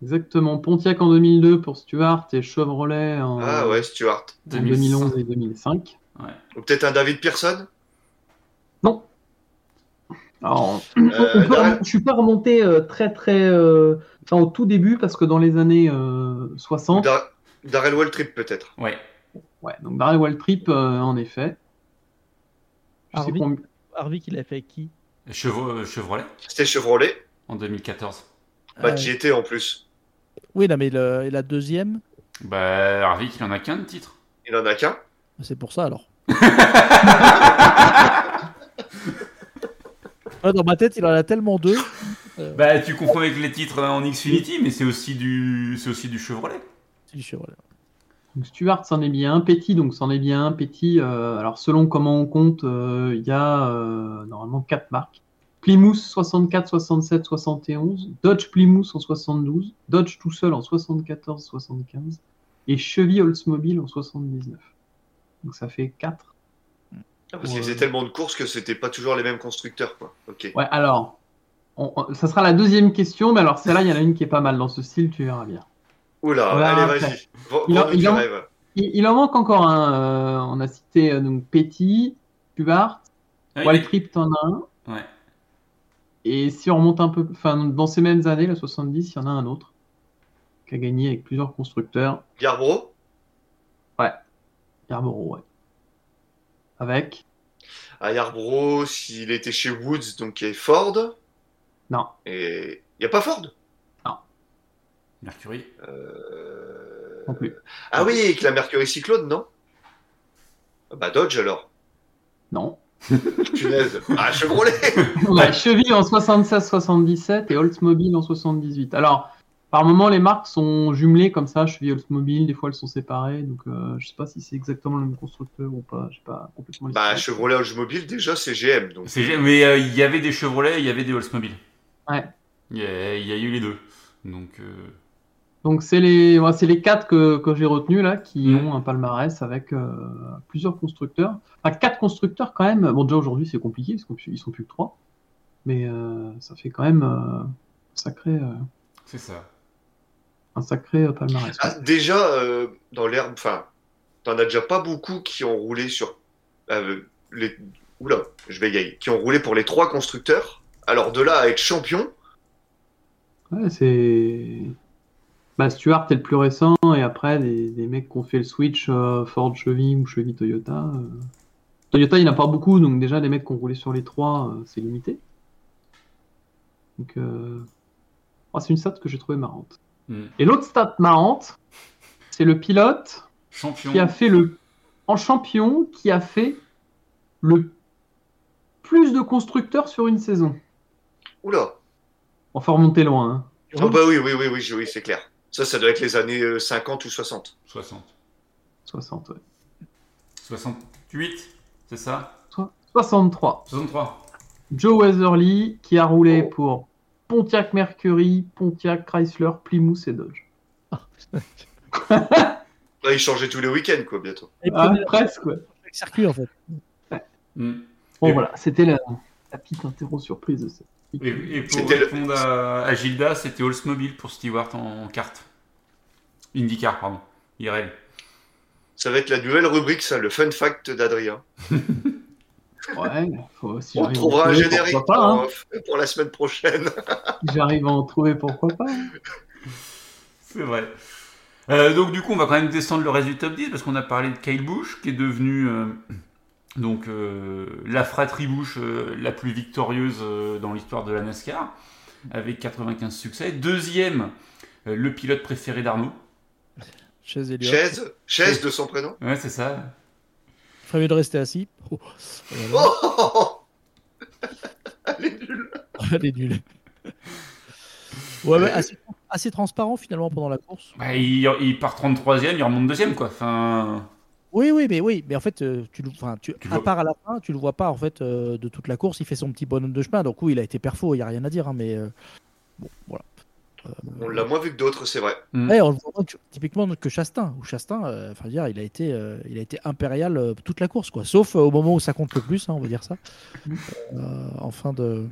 Exactement. Pontiac en 2002 pour Stuart et Chevrolet en, Ah ouais, Stuart. en 2011 et 2005. Ou peut-être un David Pearson? Non. Alors, Euh, on peut je suis pas remonté euh, très très euh, enfin, au tout début parce que dans les années euh, 60, Dar- Darrell Waltrip, peut-être. Ouais. Ouais, donc Barry Waltrip, euh, en effet. Je sais Harvick. combien- Harvick, il a fait avec qui? Chevro- Chevrolet C'était Chevrolet. en 2014. Bah, Euh, qui était en plus. Oui, non, mais le- et la deuxième, Bah, Harvick, il en a qu'un de titre. Il en a qu'un. c'est pour ça alors. Ouais, dans ma tête, il en a tellement deux. Bah, tu confonds avec les titres en Xfinity, mais c'est aussi du, c'est aussi du Chevrolet. C'est du Chevrolet. Donc Stuart c'en est bien un, Petit donc c'en est bien un, Petit. euh, alors selon comment on compte, euh, il y a euh, normalement quatre marques. Plymouth 64, 67, 71, Dodge Plymouth en 72, Dodge tout seul en 74, 75 et Chevy Oldsmobile en 79. Donc ça fait 4. Ah, Parce qu'ils faisaient tellement de courses que c'était pas toujours les mêmes constructeurs, quoi. Ok. Ouais, alors, on- on- ça sera la deuxième question, mais alors celle-là, il y en a une qui est pas mal dans ce style, tu verras bien. Oula, allez, vas-y. Il en- il en-. Il, il en manque encore un. euh, on a cité euh, donc Petit, Stuart, Ah, t'en as un. Ouais. Et si on remonte un peu, enfin, dans ces mêmes années, la 70, il y en a un autre qui a gagné avec plusieurs constructeurs. Yarborough Yarborough, ouais. Avec? À Yarborough, s'il était chez Woods, donc il y a Ford? Non. Et il n'y a pas Ford? Mercury. Euh, non plus. Ah oui, avec la Mercury Cyclone, non? Bah Dodge alors. Non. Punaise. Ah, Chevrolet Ouais, en 76-77 et Oldsmobile en 78. Alors, par moment, les marques sont jumelées comme ça, Chevy Oldsmobile, des fois elles sont séparées, donc euh, je sais pas si c'est exactement le même constructeur ou pas, j'ai pas complètement Bah. Chevrolet Oldsmobile, déjà, c'est GM. Donc... Mais euh, il y avait des Chevrolet, il y avait des Oldsmobile. Ouais. Il y a, il y a eu les deux. Donc, euh, Donc c'est les, ouais, c'est les quatre que, que j'ai retenus là, qui Mm. ont un palmarès avec euh, plusieurs constructeurs. Enfin, quatre constructeurs quand même. Bon, déjà aujourd'hui c'est compliqué parce qu'ils sont plus que trois, mais euh, ça fait quand même euh, un sacré, euh, c'est ça. un sacré euh, palmarès. Ah, déjà, euh, dans l'herbe, enfin, t'en as déjà pas beaucoup qui ont roulé sur. euh, les... Oula, je bégaye. Qui ont roulé pour les trois constructeurs. Alors de là à être champion, Ouais, c'est. Bah, Stuart est le plus récent, et après, des, des mecs qui ont fait le switch euh, Ford Chevy ou Chevy Toyota. euh. Toyota, il n'y en a pas beaucoup, donc déjà, les mecs qui ont roulé sur les trois, euh, c'est limité. Donc, euh... oh, c'est une stat que j'ai trouvée marrante. Mm. Et l'autre stat marrante, c'est le pilote Champion. qui a fait le. En champion, qui a fait le plus de constructeurs sur une saison. oula. On fait remonter loin, hein. Ah bah oui, oui, oui, oui, oui, c'est clair. Ça, ça doit être les années euh, 50 ou 60. 60. 60, ouais. 68, c'est ça? So- 63. 63. Joe Weatherly qui a roulé Oh. pour Pontiac Mercury, Pontiac Chrysler, Plymouth et Dodge. Là, il changeait tous les week-ends, quoi, bientôt. Et Ah, presque, ouais. circuit en fait. Mm. Bon Et- voilà, c'était la, la petite interro surprise de cette. Et, et pour C'était le- répondre à, à Gilda, c'était Oldsmobile pour Stewart en carte. IndyCar, pardon. IRL. Ça va être la nouvelle rubrique, ça, le fun fact d'Adrien. Ouais, faut, si On trouvera un générique pourquoi pas, hein. pour, pour la semaine prochaine. J'arrive à en trouver, pourquoi pas. C'est vrai. Euh, donc du coup, on va quand même descendre le reste du top 10 parce qu'on a parlé de Kyle Busch qui est devenu euh, donc euh, la fratrie Busch euh, la plus victorieuse euh, dans l'histoire de la NASCAR avec 95 succès. Deuxième, euh, le pilote préféré d'Arnaud. Elliott. Chaise, chaise de son prénom. Ouais, c'est ça. Il ferait mieux de rester assis. Oh. Oh Elle est nulle. Elle est nulle. Ouais, ouais, assez, assez transparent finalement pendant la course. Bah, il, il part 33e, il remonte deuxième quoi. Enfin, Oui, oui, mais oui, mais en fait, euh, tu, tu, Tu à vois- part à la fin, tu le vois pas en fait euh, de toute la course. Il fait son petit bonhomme de chemin, donc oui, il a été perfo, il y a rien à dire, hein, mais euh, bon, voilà. Euh, On l'a moins vu que d'autres, c'est vrai. ouais, on le voit typiquement que Chastain. Ou Chastain, euh, enfin dire, il a été, euh, il a été impérial euh, toute la course, quoi. Sauf euh, au moment où ça compte le plus, hein, on va dire ça. Euh, en fin de.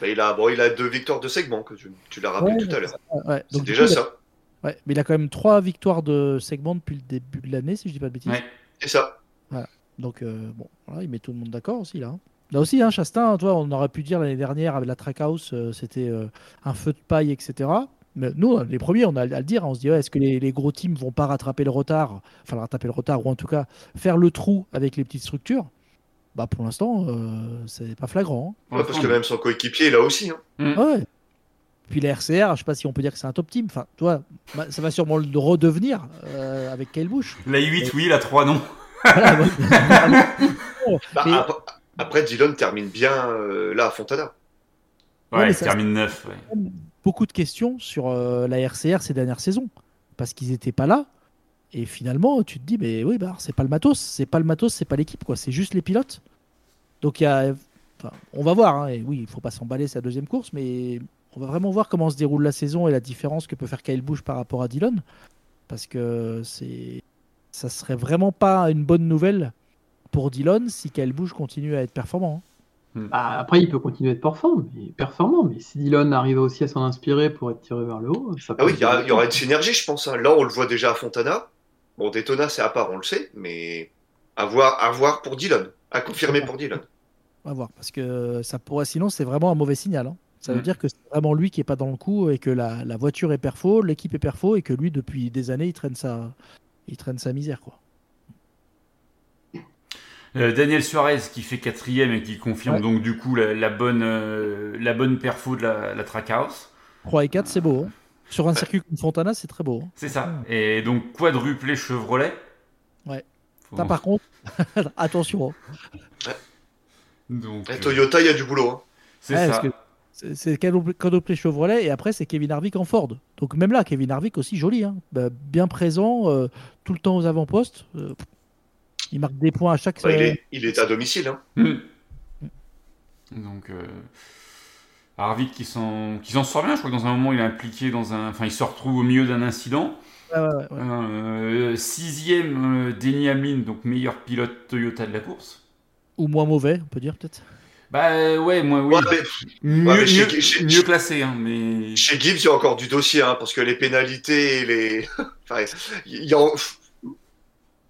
Bah, il, a, bon, il a deux victoires de segment, que tu, tu l'as rappelé Ouais, tout à l'heure. Ouais. C'est déjà coup, ça. Ouais, mais il a quand même trois victoires de segment depuis le début de l'année, si je dis pas de bêtises. ouais. C'est ça. Donc euh, bon, voilà, il met tout le monde d'accord aussi là. hein. Là aussi, hein, Chastain, toi, on aurait pu dire l'année dernière avec la Trackhouse, euh, c'était euh, un feu de paille, etc. Mais nous, les premiers, on a à le dire, on se dit ouais, est-ce que les, les gros teams vont pas rattraper le retard, enfin rattraper le retard, ou en tout cas faire le trou avec les petites structures? Bah pour l'instant, euh, c'est pas flagrant. hein. Ouais, parce que même son coéquipier, là aussi. hein. Mm. Ouais. Puis les RCR, je sais pas si on peut dire que c'est un top team. Enfin, toi, ça va sûrement le redevenir euh, avec Kyle Busch. La 8, oui, la 3, non. Voilà. Bah, Mais- après, après, Dillon termine bien euh, là à Fontana. Ouais, Ouais, il ça- termine 9. Ouais. beaucoup de questions sur euh, la RCR ces dernières saisons parce qu'ils n'étaient pas là. Et finalement, tu te dis, mais oui, bah, c'est pas le matos, c'est pas le matos, c'est pas l'équipe, quoi. C'est juste les pilotes. Donc il y a, enfin, on va voir. hein, et oui, il faut pas s'emballer sa deuxième course, mais on va vraiment voir comment se déroule la saison et la différence que peut faire Kyle Busch par rapport à Dillon, parce que c'est, ça serait vraiment pas une bonne nouvelle pour Dillon si Kyle Busch continue à être performant. hein. Bah, après, il peut continuer à être performant, mais, performant, mais si Dillon arrive aussi à s'en inspirer pour être tiré vers le haut, ça peut Ah oui, il y, a- il y intéressant. aura une synergie, je pense. hein. Là, on le voit déjà à Fontana. Bon, Daytona, c'est à part, on le sait, mais à voir, à voir pour Dillon. À confirmer pour Dillon. On va voir, parce que ça pourrait, sinon c'est vraiment un mauvais signal. hein. Ça veut dire que c'est vraiment lui qui est pas dans le coup et que la, la voiture est perfo, l'équipe est perfo et que lui depuis des années il traîne sa, il traîne sa misère quoi. Euh, Daniel Suarez qui fait quatrième et qui confirme Ouais. donc du coup la, la bonne, euh, la bonne perfo de la, la Trackhouse. 3 et 4 c'est beau. hein. Sur un circuit comme Fontana c'est très beau. hein. C'est ça. Et donc quadruplé Chevrolet. Ouais. Faut- Ça, par contre, attention. hein. Donc, Et euh, Toyota, il y a du boulot. hein. c'est Ouais, ça. C'est quadruplé Chevrolet et après c'est Kevin Harvick en Ford. Donc même là Kevin Harvick aussi joli, hein. Bah, bien présent, euh, tout le temps aux avant-postes. euh, il marque des points à chaque. Bah, il, est, il est à domicile. Hein. Mm. Donc, euh, Harvick qui s'en qui s'en sort bien. Je crois que dans un moment, il est impliqué dans un. Enfin, il se retrouve au milieu d'un incident. Ouais, ouais, ouais, ouais. Euh, sixième, euh, Denny Hamlin, donc meilleur pilote Toyota de la course. Ou moins mauvais, on peut dire peut-être. Bah euh, ouais, moi oui. Ouais, mais mieux, ouais, chez- mieux- chez- mieux classé, hein, mais. chez Gibbs, il y a encore du dossier, hein, parce que les pénalités et les. enfin, il y a...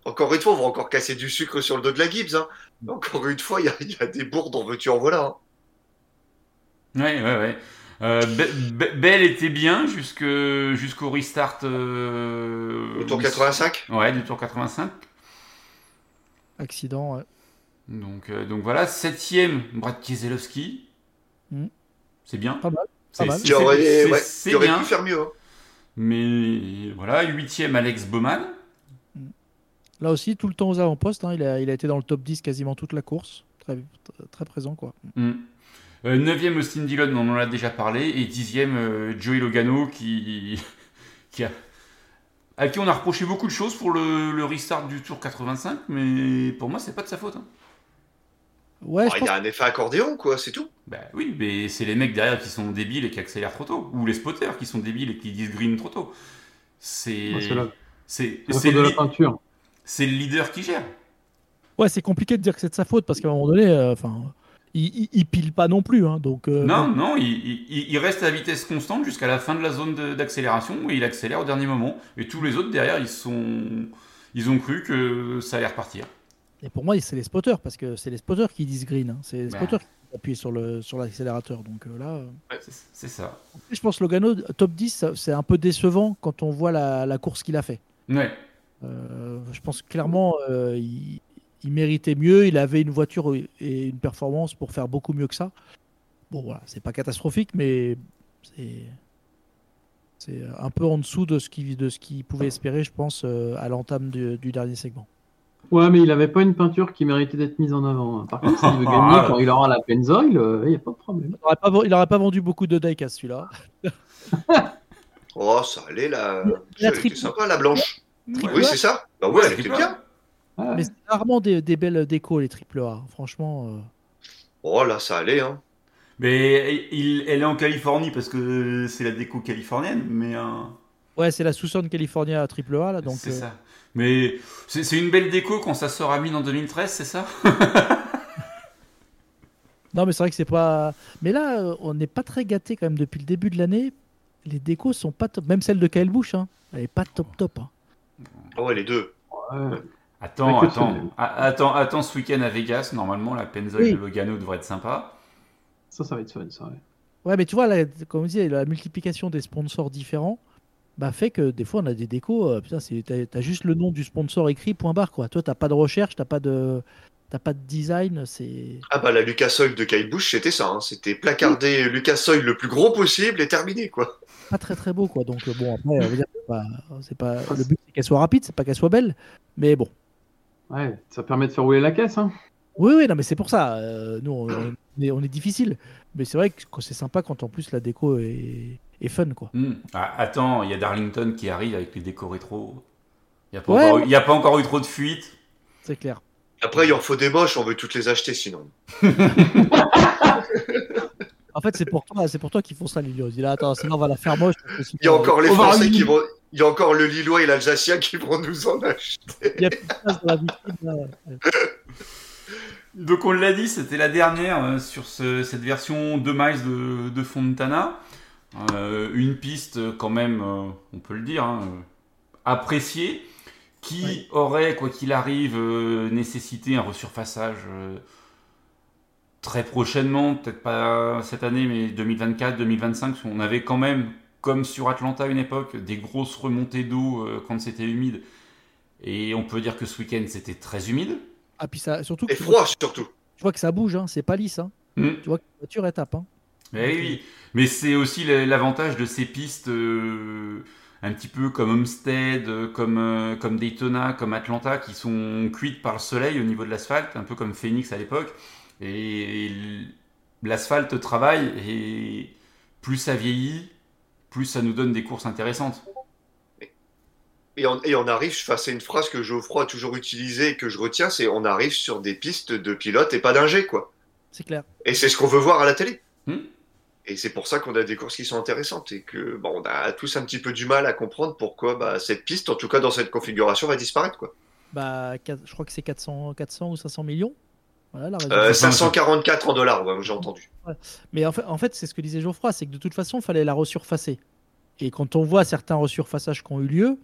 Encore une fois, on va encore casser du sucre sur le dos de la Gibbs. Hein. Encore une fois, il y a, il y a des bourdes en veux-tu en voilà. hein. Ouais, ouais, ouais. Euh, Be- Be- Bell était bien jusque- jusqu'au restart. euh, Au tour oui, 85 Ouais, du tour 85. Accident. ouais. Donc, euh, donc voilà, septième, Brad Keselowski. Mm. C'est bien. Pas mal, C'est- pas mal. ouais, qui aurait bien. pu faire mieux. hein. Mais voilà, huitième, Alex Bowman. Là aussi, tout le temps aux avant-postes. hein, il, a, il a été dans le top 10 quasiment toute la course. Très, très présent, quoi. Mm. Euh, neuvième, Austin Dillon, on en a déjà parlé. Et dixième, euh, Joey Logano, qui, qui a, à qui on a reproché beaucoup de choses pour le, le restart du tour 85. Mais pour moi, c'est pas de sa faute. hein. Ouais, je il pense y a un effet accordéon, quoi, c'est tout. Bah oui, mais c'est les mecs derrière qui sont débiles et qui accélèrent trop tôt. Ou les spotters qui sont débiles et qui disent green trop tôt. C'est. C'est de le, la peinture. c'est le leader qui gère. Ouais, c'est compliqué de dire que c'est de sa faute parce qu'à un moment donné, euh, enfin, il, il, il pile pas non plus. Hein, donc, euh, Non, non, il, il- il reste à vitesse constante jusqu'à la fin de la zone d'accélération et il accélère au dernier moment. Et tous les autres derrière, ils sont, ils ont cru que ça allait repartir. Et pour moi, c'est les spotters parce que c'est les spotters qui disent green. hein, c'est les Bah. spotters qui appuient sur le sur l'accélérateur. Donc euh, là, euh, C'est ça. je pense que Logano top 10, ça- c'est un peu décevant quand on voit la, la course qu'il a fait. Ouais. Euh, je pense clairement, euh, il, il méritait mieux. Il avait une voiture et une performance pour faire beaucoup mieux que ça. Bon, voilà, c'est pas catastrophique, mais c'est c'est un peu en dessous de ce qu'il de ce qu'il pouvait espérer, je pense, à l'entame du, du dernier segment. Ouais, mais il avait pas une peinture qui méritait d'être mise en avant. hein. Par contre, s'il veut Ah. gagner quand il aura la Pennzoil, il n'y a pas de problème. Il n'aurait pas, vendu beaucoup de decks à celui-là. Oh, ça allait, la. La Elle était triple- sympa, la blanche. Triple Oui, A, c'est ça. Bah ouais, elle était bien. Ouais. mais c'est rarement des, des belles décos, les triple A. Franchement, euh, Oh là, ça allait, hein. Mais il, elle est en Californie parce que c'est la déco californienne, mais euh, ouais, c'est la Tucson California triple A. Là, donc, c'est euh, ça. Mais c'est une belle déco quand ça sort à mine en 2013, c'est ça? Non, mais c'est vrai que c'est pas. Mais là, euh, on n'est pas très gâté quand même depuis le début de l'année. Les décos sont pas top. Même celle de Kyle Busch, hein. elle est pas top top. hein. Oh, ouais, les deux. Ouais. Attends, Ouais, que attends, Ah, attends, attends, ce week-end à Vegas, normalement la Pennzoil Oui. de Logano devrait être sympa. Ça, ça va être fun, ça. ouais. Ouais, mais tu vois, là, comme on disait, la multiplication des sponsors différents bah, fait que des fois, on a des décos. euh, putain, c'est- t'as t'as juste le nom du sponsor écrit, point barre, quoi. Toi, t'as pas de recherche, t'as pas de. T'as pas de design, c'est. Ah bah la Lucas Oil de Kyle Busch, c'était ça. hein. C'était placarder Lucas Oil le plus gros possible et terminé, quoi. pas très très beau quoi donc euh, bon après on va dire que c'est pas, c'est pas le but c'est qu'elle soit rapide c'est pas qu'elle soit belle mais bon Ouais, ça permet de faire rouler la caisse. Hein. Oui oui non mais c'est pour ça euh, nous on, on est, on est difficile mais c'est vrai que c'est sympa quand en plus la déco est, est fun quoi Hmm. Ah, attends, il y a Darlington qui arrive avec les décos rétro. Il n'y a, pas Ouais. encore eu- il y a pas encore eu trop de fuites. c'est clair Après, il en faut des moches, on veut toutes les acheter sinon. en fait c'est pour toi c'est pour toi qu'ils font ça Lilios il dit là attends sinon on va la faire moche Il y a encore les va Français qui vont. Il y a encore le Lillois et l'Alsacien qui vont nous en acheter. il y a plus de place dans la vitrine là. Donc on l'a dit, c'était la dernière euh, sur ce- cette version 2 miles de, de Fontana. Euh, une piste euh, quand même, euh, on peut le dire, hein, appréciée, qui Oui. aurait, quoi qu'il arrive, euh, nécessité un resurfaçage très prochainement, peut-être pas cette année, mais 2024, 2025, parce qu'on avait quand même, comme sur Atlanta à une époque, des grosses remontées d'eau quand c'était humide. Et on peut dire que ce week-end c'était très humide. Ah puis ça surtout que Et vois, froid surtout. tu vois que ça bouge hein, c'est pas lisse hein. Hmm. tu vois que la voiture elle tape hein. Mais oui, mais c'est aussi l'avantage de ces pistes euh, un petit peu comme Homestead, euh, comme, euh, comme Daytona, comme Atlanta, qui sont cuites par le soleil au niveau de l'asphalte, un peu comme Phoenix à l'époque. Et l'asphalte travaille, et plus ça vieillit, plus ça nous donne des courses intéressantes. Et on, et on arrive, enfin, c'est une phrase que Geoffroy a toujours utilisée et que je retiens, c'est on arrive sur des pistes de pilote et pas d'ingé, quoi. c'est clair Et c'est ce qu'on veut voir à la télé. Hmm. Et c'est pour ça qu'on a des courses qui sont intéressantes et que bon, on a tous un petit peu du mal à comprendre pourquoi bah, cette piste, en tout cas dans cette configuration, va disparaître. Quoi. bah je crois que c'est 400 400 ou 500 millions voilà la raison Euh, ça, 544 en dollars, ouais, j'ai entendu. Mais en fait, en fait c'est ce que disait Geoffroy, c'est que de toute façon, il fallait la resurfacer. Et quand on voit certains resurfaçages qui ont eu lieu,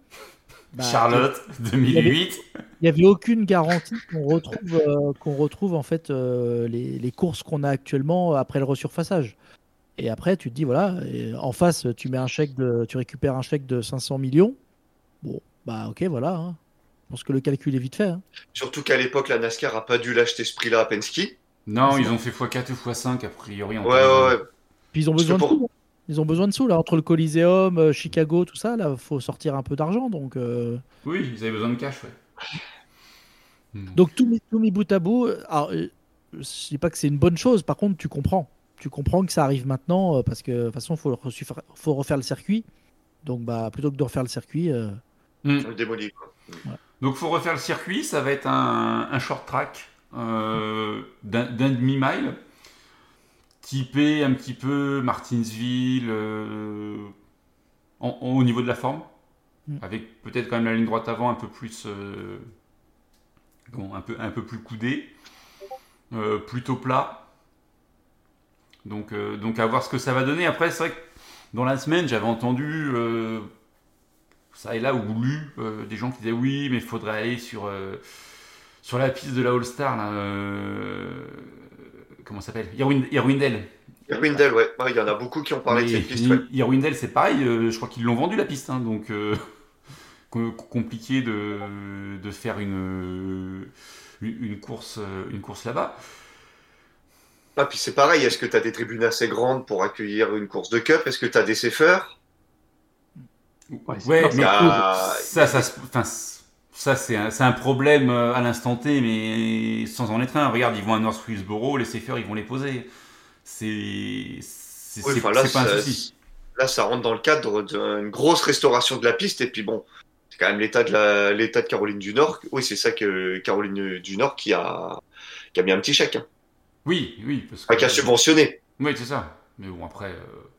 bah, Charlotte, 2008. il n'y avait aucune garantie qu'on retrouve, euh, qu'on retrouve en fait euh, les, les courses qu'on a actuellement après le resurfaçage. Et après, tu te dis voilà, en face, tu mets un chèque de, tu récupères un chèque de 500 millions. Bon, bah ok, voilà. hein. Je pense que le calcul est vite fait. hein. Surtout qu'à l'époque, la NASCAR a pas dû l'acheter ce prix-là à Penske. Non, ils ont fait x4 ou x5 a priori. en Ouais, ouais, ouais. Puis ils ont besoin de pour- sous. Ils ont besoin de sous là entre le Coliseum, euh, Chicago, tout ça. Là, faut sortir un peu d'argent. Donc euh, Oui, ils avaient besoin de cash, ouais. Hmm. Donc tout mis, tout mis bout à bout, euh, alors, je dis pas que c'est une bonne chose, par contre tu comprends. Tu comprends que ça arrive maintenant parce que de toute façon il faut, faut refaire le circuit. Donc bah plutôt que de refaire le circuit, euh, démolit. Quoi. Donc faut refaire le circuit, ça va être un, un short track euh, d'un d'un demi-mile, typé un petit peu Martinsville euh, en- en- au niveau de la forme, Mm. avec peut-être quand même la ligne droite avant un peu plus, euh, comment, un peu, un peu plus coudée, euh, plutôt plat. Donc, donc à voir ce que ça va donner. Après, c'est vrai que dans la semaine, j'avais entendu ça et là ou lu des gens qui disaient oui, mais il faudrait aller sur, sur la piste de la All-Star, là, comment ça s'appelle? Irwin- Irwindale. Irwindale, ouais. Ouais, Il y en a beaucoup qui ont parlé de cette piste. ouais. Irwindale, c'est pareil, euh, je crois qu'ils l'ont vendu la piste, hein, donc euh, co- compliqué de, de faire une, une, une course, euh, une course là-bas. Ah, puis c'est pareil, est-ce que tu as des tribunes assez grandes pour accueillir une course de cup? Est-ce que tu as des CFR Ouais, mais ça- ça, ça c'est un, problème euh, à l'instant T, mais sans en être un. Regarde, ils vont à North Wilkesboro, les CFR, ils vont les poser. C'est Oui, enfin, pas un souci. Là, ça rentre dans le cadre d'une grosse restauration de la piste. Et puis bon, c'est quand même l'état de, la... l'état de Caroline du Nord. Oui, c'est ça que Caroline du Nord qui a, qui a mis un petit chèque, hein. Oui, oui, parce que Enfin, qui a subventionné. Oui, c'est ça. Mais bon, après, euh,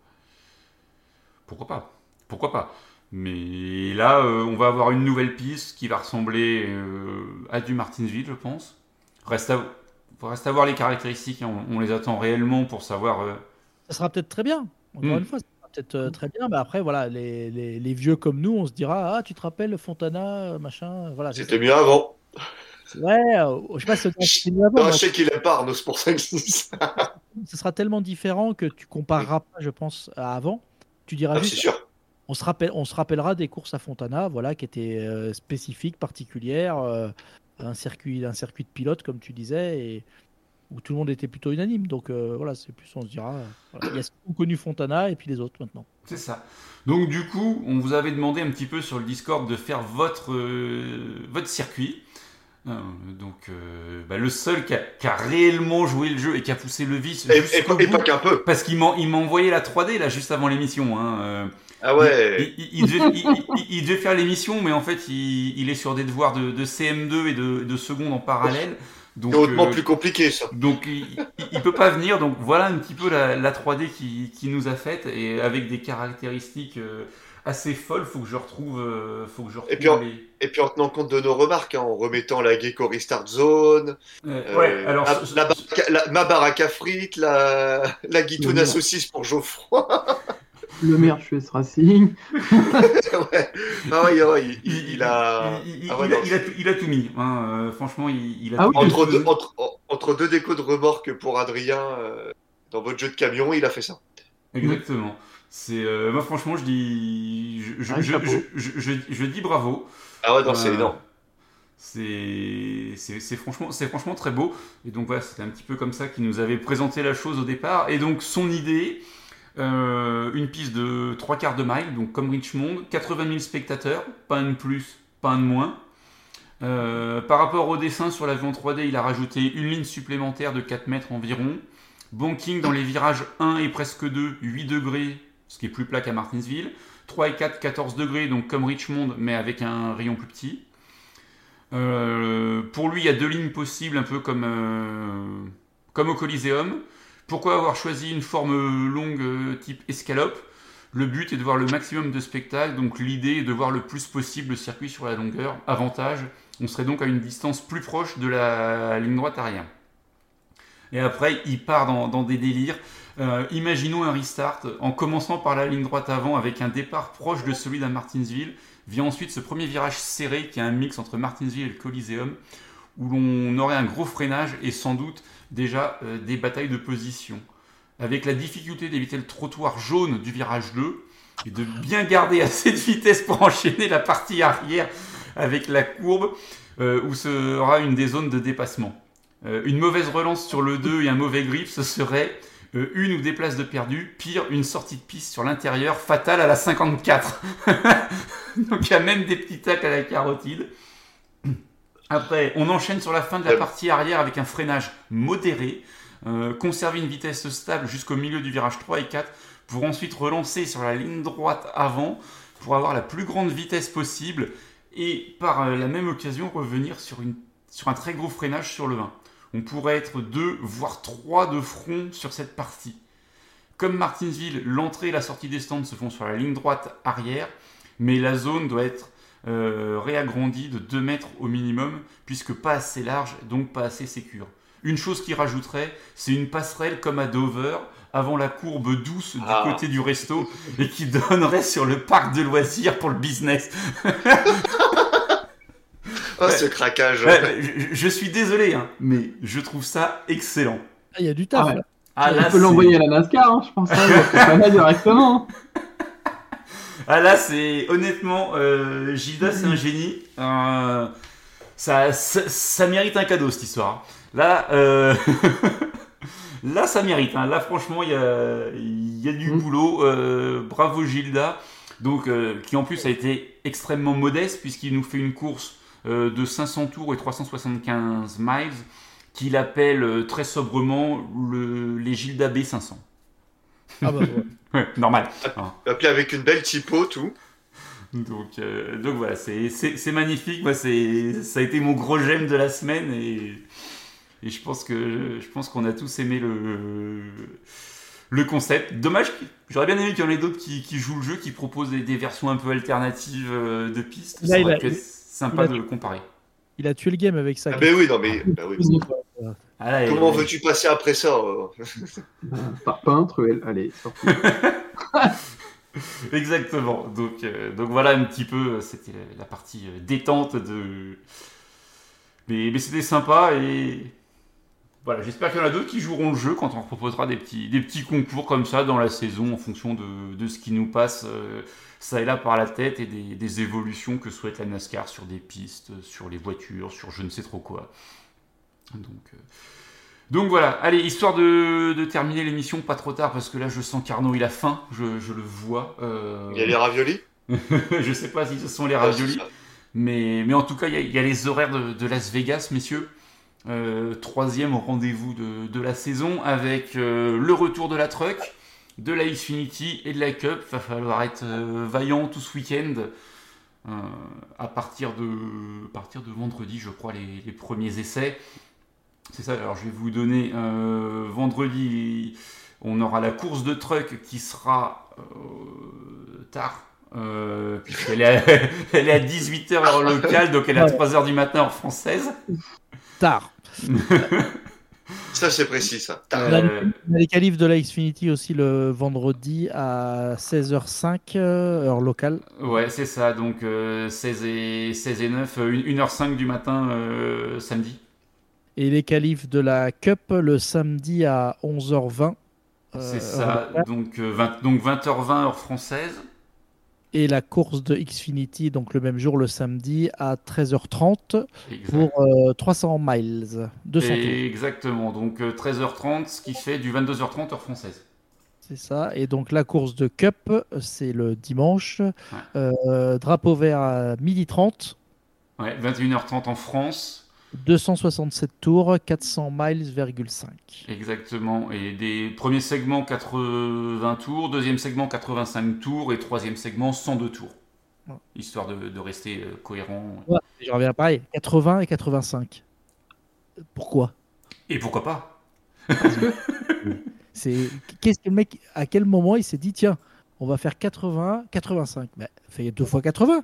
pourquoi pas? Pourquoi pas? Mais là, euh, on va avoir une nouvelle piste qui va ressembler euh, à du Martinsville, je pense. Reste à, reste à voir les caractéristiques. hein. On, on les attend réellement pour savoir. euh, ça sera peut-être très bien. Encore Mm. une fois, ça sera peut-être très bien. Mais après voilà, les, les, les vieux comme nous, on se dira ah tu te rappelles Fontana, machin, voilà. c'est C'était mieux avant. Ouais, euh, je sais pas si c'était mieux avant, Non, je sais qu'il pas Arnaud, c'est pour ça que je dis ça. ce sera tellement différent que tu compareras pas, je pense, à avant. Tu diras Ah, c'est sûr. On se, rappelle, on se rappellera des courses à Fontana, voilà, qui étaient euh, spécifiques, particulières, euh, un circuit, un circuit de pilote, comme tu disais, et où tout le monde était plutôt unanime. Donc euh, voilà, c'est plus, on se dira, voilà, il y a ceux qui ont connu Fontana et puis les autres maintenant. C'est ça. Donc du coup, on vous avait demandé un petit peu sur le Discord de faire votre, euh, votre circuit. Donc euh, bah, le seul qui a, qui a réellement joué le jeu et qui a poussé le vice Et, et, et bout, pas qu'un peu. parce qu'il m'a envoyé la 3D là juste avant l'émission. Hein. euh, Ah ouais. il, il- il devait, il- faire l'émission, mais en fait il, est sur des devoirs de, de CM2 et de, de seconde en parallèle. Donc, C'est hautement euh, plus compliqué, ça. donc il, peut pas venir. Donc voilà un petit peu la, la 3D qui, qui nous a faite et avec des caractéristiques euh, assez folles. Faut que je retrouve, euh, faut que je retrouve Et puis en- les. Et puis en tenant compte de nos remarques, hein, en remettant la Gecko Restart Zone, ouais. Alors la, la baraka- la- ma baraque à frites, la, la guitoune à saucisse pour Geoffroy. Le maire US Racing. ouais. Ah ouais, ouais, il, il- il, il a. il- il- ah ouais, il a- non, il a tout, il a tout mis. hein, euh, franchement, il, il a Ah tout oui, mis. entre, deux, entre, entre deux décos de remorque pour Adrien euh, dans votre jeu de camion, il a fait ça. Exactement. C'est euh, moi franchement je dis je, je, Un je, chapeau. je, je- je- je dis bravo. Ah ouais, non, c'est Euh, énorme. C'est c'est- c'est franchement, c'est franchement très beau. Et donc voilà, c'était un petit peu comme ça qu'il nous avait présenté la chose au départ. Et donc son idée, euh, une piste de 3 quarts de mile, donc comme Richmond, 80 000 spectateurs, pas un de plus, pas un de moins. Euh, par rapport au dessin sur l'avion 3D, il a rajouté une ligne supplémentaire de 4 mètres environ. Banking dans les virages 1 et presque 2, 8 degrés, ce qui est plus plat qu'à Martinsville. 3 et 4, 14 degrés, donc comme Richmond, mais avec un rayon plus petit. Euh, pour lui, il y a deux lignes possibles, un peu comme, comme au Coliseum. Pourquoi avoir choisi une forme longue euh, type escalope? Le but est de voir le maximum de spectacles, donc l'idée est de voir le plus possible le circuit sur la longueur. Avantage, on serait donc à une distance plus proche de la ligne droite arrière. Et après, il part dans, dans des délires. Euh, imaginons un restart en commençant par la ligne droite avant avec un départ proche de celui d'un Martinsville. Vient ensuite ce premier virage serré qui est un mix entre Martinsville et le Coliseum où l'on aurait un gros freinage et sans doute déjà euh, des batailles de position. Avec la difficulté d'éviter le trottoir jaune du virage 2 et de bien garder assez de vitesse pour enchaîner la partie arrière avec la courbe euh, où sera une des zones de dépassement. Euh, une mauvaise relance sur le 2 et un mauvais grip, ce serait une ou des places de perdu. Pire, une sortie de piste sur l'intérieur fatale à la 54. Donc il y a même des petits tacs à la carotide. Après, on enchaîne sur la fin de la Ouais. partie arrière avec un freinage modéré. Euh, conserver une vitesse stable jusqu'au milieu du virage 3 et 4 pour ensuite relancer sur la ligne droite avant pour avoir la plus grande vitesse possible et par euh, la même occasion revenir sur, une, sur un très gros freinage sur le 1. On pourrait être deux, voire trois de front sur cette partie. Comme Martinsville, l'entrée et la sortie des stands se font sur la ligne droite arrière, mais la zone doit être euh, réagrandie de 2 mètres au minimum, puisque pas assez large, donc pas assez sécure. Une chose qui rajouterait, c'est une passerelle comme à Dover, avant la courbe douce du Ah. côté du resto, et qui donnerait sur le parc de loisirs pour le business. Ah, ce craquage. Ouais, je, je suis désolé, hein, mais je trouve ça excellent. Ah, Il y a du taf. Ah ouais. là. Ah On peut l'envoyer à la NASCAR, hein, je pense. Hein, il va faire ça directement. Ah là, c'est honnêtement, euh, Gilda, c'est un génie. Euh, ça, ça, ça mérite un cadeau cette histoire. Là, euh, là, ça mérite. hein. Là, franchement, il y a, y a du Mm. boulot. Bravo Gilda. Donc, qui en plus a été extrêmement modeste puisqu'il nous fait une course de 500 tours et 375 miles qu'il appelle très sobrement le- les Gilda B500. Ah bah, ouais. Ouais, normal. Hein. Appelé avec une belle typo, tout. Donc, euh, donc voilà, c'est magnifique. Moi, c'est ça a été mon gros j'aime de la semaine et, et je pense que je pense qu'on a tous aimé le le concept. Dommage, j'aurais bien aimé qu'il y en ait d'autres qui, qui jouent le jeu, qui proposent des, des versions un peu alternatives euh, de pistes. Là, Ça il aurait a- pu être sympa a- de comparer. Il a tué le game avec ça. Ah, ben oui, non, mais. bah oui. Ah Comment veux-tu passer après ça euh Par peintre, elle- allez. Exactement. Donc, euh, donc voilà un petit peu, euh, c'était la, la partie détente de. Mais, mais c'était sympa et Voilà, j'espère qu'il y en a d'autres qui joueront le jeu quand on proposera des petits, des petits concours comme ça dans la saison en fonction de, de ce qui nous passe euh, ça et là par la tête et des, des évolutions que souhaite la NASCAR sur des pistes, sur les voitures, sur je ne sais trop quoi. Donc, euh, donc voilà, allez, histoire de, de terminer l'émission pas trop tard parce que là je sens qu'Arnaud il a faim, je, je le vois. euh, Il y a les raviolis? Je sais pas si ce sont les raviolis. Mais, mais en tout cas, il y a- il y, a les horaires de, de Las Vegas, messieurs. Euh, troisième rendez-vous de, de la saison avec euh, le retour de la truck, de la Xfinity et de la Cup. Va falloir être euh, vaillant tout ce week-end. À partir de, à partir de vendredi, je crois, les, les premiers essais. C'est ça, alors je vais vous donner euh, vendredi, on aura la course de truck qui sera euh, tard, euh, puisqu'elle est, à- elle est à 18h heure locale, donc elle est à 3h du matin heure française. Tard. Ça, c'est précis, ça. On a, on a les qualifs de la Xfinity aussi le vendredi à 16h05 euh, heure locale. ouais, c'est ça, donc euh, 16, et, 16 et 9, euh, 1h05 du matin euh, samedi. Et les qualifs de la Cup le samedi à 11h20. euh, C'est ça, donc, euh, 20, donc 20h20 heure française. Et la course de Xfinity, donc le même jour, le samedi à 13h30 Exact. pour euh, 300 miles, 200 tours. Exactement, donc euh, 13h30, ce qui fait du 22h30 heure française. C'est ça. Et donc la course de Cup, c'est le dimanche. Euh, drapeau vert à 12h30, Ouais, 21h30 en France, 267 tours, 400 miles,5. exactement. Et des premiers segments 80 tours, deuxième segment 85 tours et troisième segment 102 tours. Ouais. Histoire de, de rester euh, cohérent. Ouais, je reviens pareil, 80 et 85. Pourquoi? Et pourquoi pas? C'est qu'est-ce que le mec à quel moment il s'est dit tiens, on va faire 80, 85. Bah, fais deux fois 80.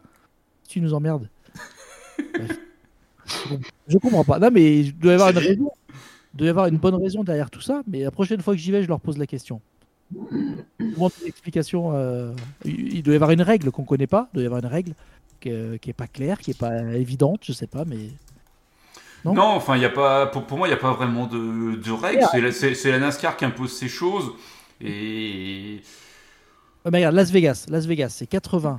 Tu nous emmerdes. Je comprends- pas. Non mais il doit y avoir une C'est- raison. Il doit y avoir une bonne raison derrière tout ça, mais la prochaine fois que j'y vais, je leur pose la question. Une explication. euh, Il doit y avoir une règle qu'on connaît pas. Il doit y avoir une règle qui est, qui est pas claire, qui est pas évidente, je sais pas, mais Non. Non, enfin, il y a pas, pour, pour moi, il n'y a pas vraiment de, de règles. C'est la, c'est- la NASCAR qui impose ces choses. Et mais regarde, Las Vegas, Las Vegas, c'est 80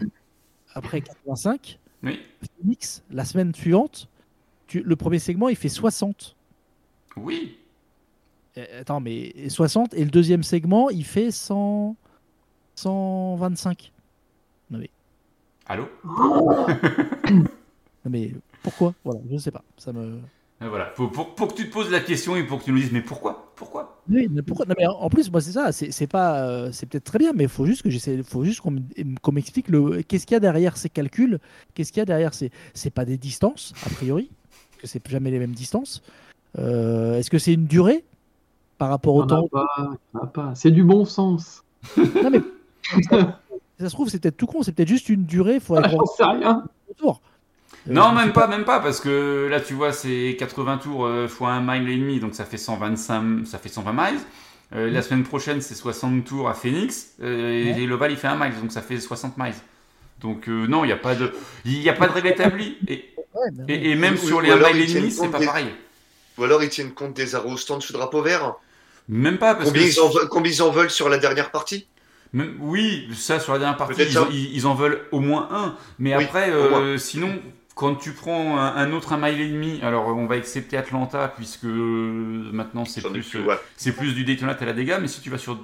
après 85. oui, Phoenix, la semaine suivante, tu- le premier segment, il fait 60. oui, Euh, attends, mais 60 et le deuxième segment, il fait 100, 125. allô Non, mais pourquoi? Voilà, je ne sais pas. Ça me. Et Voilà, pour, pour, pour que tu te poses la question et pour que tu nous dises, mais pourquoi? Pourquoi? Oui, mais pourquoi? Non, mais en plus, moi, c'est ça. C'est c'est pas, euh, c'est peut-être très bien, mais il faut juste que j'essaie, faut juste qu'on me- qu'on m'explique le, qu'est-ce qu'il y a derrière ces calculs, qu'est-ce qu'il y a derrière ces, c'est pas des distances a priori, que c'est jamais les mêmes distances. Euh, Est-ce que c'est une durée par rapport au temps. C'est du bon sens. Non, mais ça se trouve, c'est peut-être tout con, c'est peut-être juste une durée. Faut Ah, J'en sais rien. autour. Euh, Non, même pas, même pas, parce que là, tu vois, c'est 80 tours euh, fois 1 mile et demi, donc ça fait 125, ça fait 120 miles. Euh, La semaine prochaine, c'est 60 tours à Phoenix, euh, et- Ouais. et l'Oval, il fait 1 mile, donc ça fait 60 miles. Donc euh, non, il n'y a pas de, il a pas de règle établie. Et, Ouais, et, et même sur les 1 alors mile et demi, c'est pas des- pareil. Ou alors ils tiennent compte des stand sous drapeau vert. Même pas parce Combien que ils, en, ve- combien ils en veulent sur la dernière partie? Même- oui, ça sur la dernière partie, ils, ça. ils- ils en veulent au moins un. Mais Oui, après, euh, sinon, quand tu prends un, un autre un mile et demi, alors on va accepter Atlanta puisque euh, maintenant c'est plus, plus, euh, ouais. c'est plus du Daytona à la dégâts. Mais si tu vas sur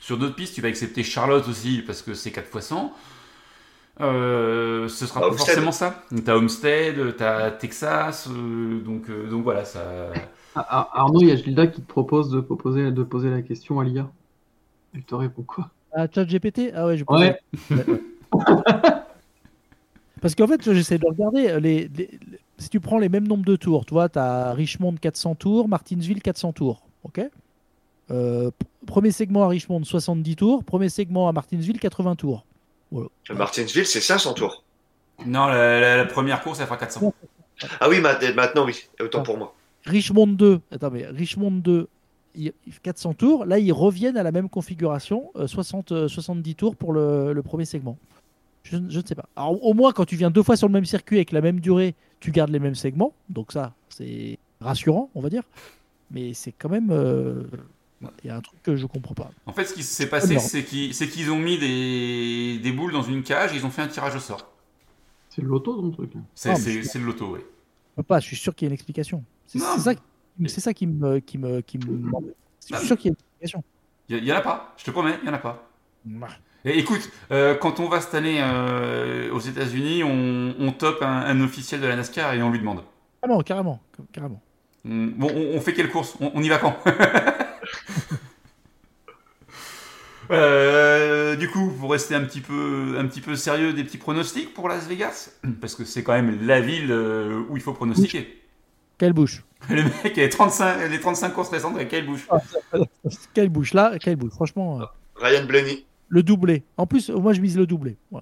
sur d'autres pistes, tu vas accepter Charlotte aussi parce que c'est 4 fois 100. Euh, ce sera pas forcément ça. T'as Homestead, t'as Texas, euh, donc euh, donc voilà ça. Ah, ah, Arnaud, il y a Gilda qui te propose de, proposer, de poser la question à l'IA. Elle te répond quoi? Ah, chat GPT Ah ouais, je Ouais. Parce qu'en fait, j'essaie de regarder. Les, les- les- si tu prends les mêmes nombres de tours, tu vois, tu as Richmond 400 tours, Martinsville 400 tours. Ok? Euh, Premier segment à Richmond 70 tours, premier segment à Martinsville 80 tours. Martinsville, c'est 500 tours. Non, la, la- la première course elle fera 400. Ah oui, ma- maintenant oui. Autant Ah. pour moi. Richmond 2, attends, mais Richmond 2, il- il fait 400 tours. Là, ils reviennent à la même configuration, euh, 60, euh, 70 tours pour le, le premier segment. Je, je ne sais pas. Alors, au moins, quand tu viens deux fois sur le même circuit avec la même durée, tu gardes les mêmes segments. Donc, ça, c'est rassurant, on va dire. Mais c'est quand même. euh, Il y a un truc que je comprends pas. En fait, ce qui s'est passé, c'est qu'ils ont mis des, des boules dans une cage et ils ont fait un tirage au sort. C'est le loto, ton truc. là. C'est Ah, le loto, oui. Pas, je suis sûr qu'il y a une explication. C'est ça, ça qui me, qui me, qui me. Je suis sûr qu'il y a une explication. Il y, en a pas, je te promets, il y en a pas. Bah, Et écoute, euh, quand on va cette année euh, aux États-Unis, on, on top un, un officiel de la NASCAR et on lui demande. Carrément, carrément, carrément. On- Bon, on, on fait quelle course? On, on y va quand? Euh, du coup, vous restez un petit peu, un petit peu sérieux des petits pronostics pour Las Vegas, parce que c'est quand même la ville euh, où il faut pronostiquer. Quelle bouche? Le mec, les 35, les 35 courses récentes, quelle bouche? Quelle bouche là Quelle bouche Franchement, euh, Ryan Blaney. le doublé. En plus, moi je mise le doublé. Ouais,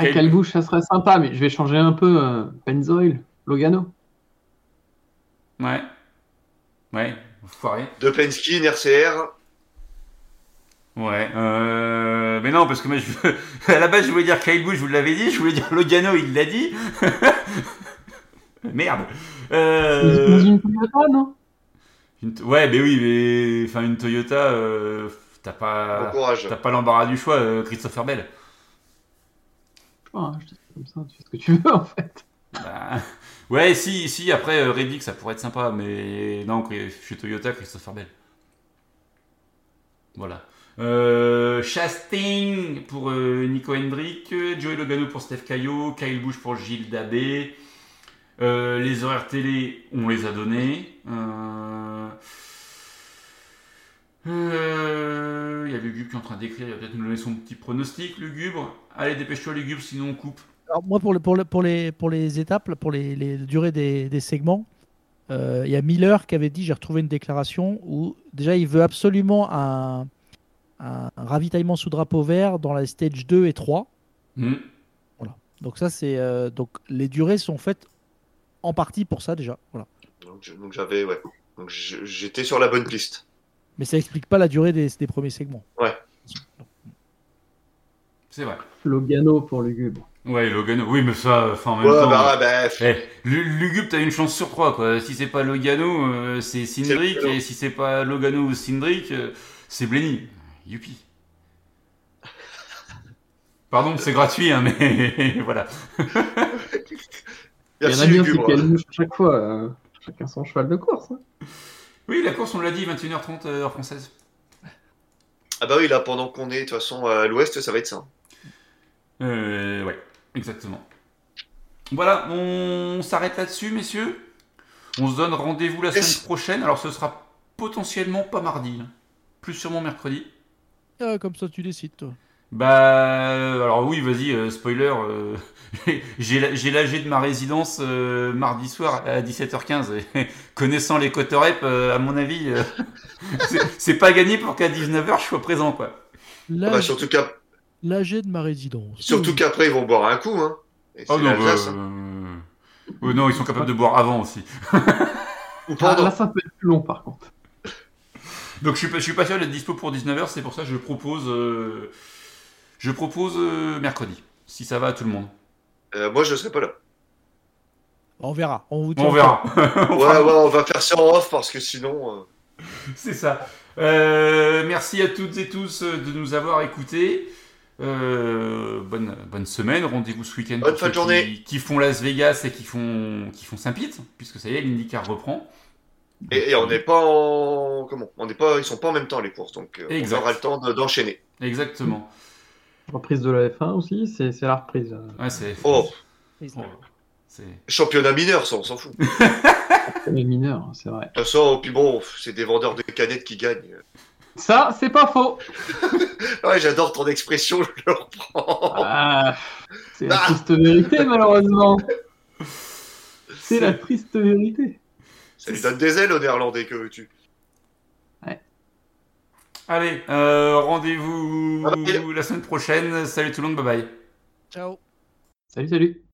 Quel- quelle bouche, ça serait sympa, mais je vais changer un peu. Euh, Pennzoil, Logano. Ouais. Ouais, foiré. De Penske, une RCR. Ouais, euh... mais non, parce que moi, je... à la base, je voulais dire Kyle Busch, je vous l'avais dit, je voulais dire Logano, il l'a dit. Merde. Euh... Une Toyota, non? une Ouais, mais oui, mais enfin une Toyota, euh, t'as pas, t'as pas l'embarras du choix, euh, Christopher Bell. Ah, Je dis ça comme ça, tu fais ce que tu veux en fait. Bah, Ouais, si, si. Après euh, Reddick, ça pourrait être sympa, mais non, chez Toyota, Christopher Bell. Voilà. Euh, Chastain pour euh, Nico Hendrick, Joey Logano pour Steph Caillot, Kyle Busch pour Gilles Dabé. Euh, les horaires télé, on les a donnés. Euh, Il y a Lugubre qui est en train d'écrire, il va peut-être nous donner son petit pronostic, Lugubre. Allez, dépêche-toi, Lugubre, sinon on coupe. Alors, moi, pour, le- pour, le- pour, les, pour les étapes, pour les, durées des, segments, il y a Miller qui avait dit j'ai retrouvé une déclaration où déjà il veut absolument un, un ravitaillement sous drapeau vert dans la stage 2 et 3. Hmm. Donc, ça, c'est. euh, donc, les durées sont faites en partie pour ça déjà. Voilà. Donc j'avais, ouais. Donc j'étais sur la bonne piste. Mais ça explique pas la durée des, des premiers segments. C'est vrai. Logano pour Lugubre. Ouais, Logano. Oui, mais ça, enfin, en même Ouais, temps. bah, bah, Eh, Lu- Lugubre, t'as une chance sur trois, quoi. Si c'est pas Logano, euh, c'est Cindric, et si c'est pas Logano ou Cindric, euh, c'est Blenny. Youpi. Pardon, c'est gratuit, hein, mais voilà. Il y en merci a bien, bouche à chaque fois. euh, chacun son cheval de course. hein. Oui, la course, on l'a dit, 21h30 euh, heure française. Ah bah oui, là, pendant qu'on est, de toute façon, à l'ouest, ça va être ça. Euh, ouais, exactement. Voilà, on s'arrête là-dessus, messieurs. On se donne rendez-vous la semaine prochaine. Alors, ce sera potentiellement pas mardi, hein. plus sûrement mercredi. Ah, comme ça, tu décides, toi. Bah, euh, alors oui, vas-y, euh, spoiler. euh, j'ai l'AG de ma résidence euh, mardi soir à 17h15. Et connaissant les Cotorep, euh, à mon avis, euh, c'est- pas gagné pour qu'à 19h je sois présent, quoi. Ah L'AG bah, surtout l'AG de ma résidence. surtout qu'après, ils vont boire un coup. Hein. Et Oh non, bah, hein. non, ils sont capables de boire avant aussi. Ou Ah, pendant. là, ça peut être plus long par contre. Donc je suis pas, je suis pas sûr d'être dispo pour 19h, c'est pour ça que je propose, euh, je propose euh, mercredi, si ça va à tout le monde. Euh, moi, je serai pas là. On verra. On vous On verra. On Ouais, ouais, on va faire ça en off parce que sinon. euh, C'est ça. Euh, merci à toutes et tous de nous avoir écoutés. Euh, bonne, bonne semaine, rendez-vous ce week-end Bonne pour fin de ceux journée. Qui, qui font Las Vegas et qui font, qui font Saint-Pete, puisque ça y est, l'IndyCar reprend. Et, et on n'est pas en. Comment? On n'est pas. Ils sont pas en même temps, les courses. Donc, euh, on Exact. aura le temps de- d'enchaîner. Exactement. Reprise de la F1 aussi, c'est la reprise. euh, Ouais, c'est. Oh, Oh, c'est- championnat mineur, ça, on s'en fout. De Les mineurs, c'est vrai. toute façon, puis bon, c'est des vendeurs de canettes qui gagnent. Ça, c'est pas faux. Ouais, j'adore ton expression, je le reprends. Ah, c'est la Ah. triste vérité, malheureusement. C'est la triste vérité. Ça lui donne des ailes aux néerlandais, que veux-tu Allez, euh, rendez-vous la semaine prochaine. Salut tout le monde, bye bye. Ciao. Salut, salut.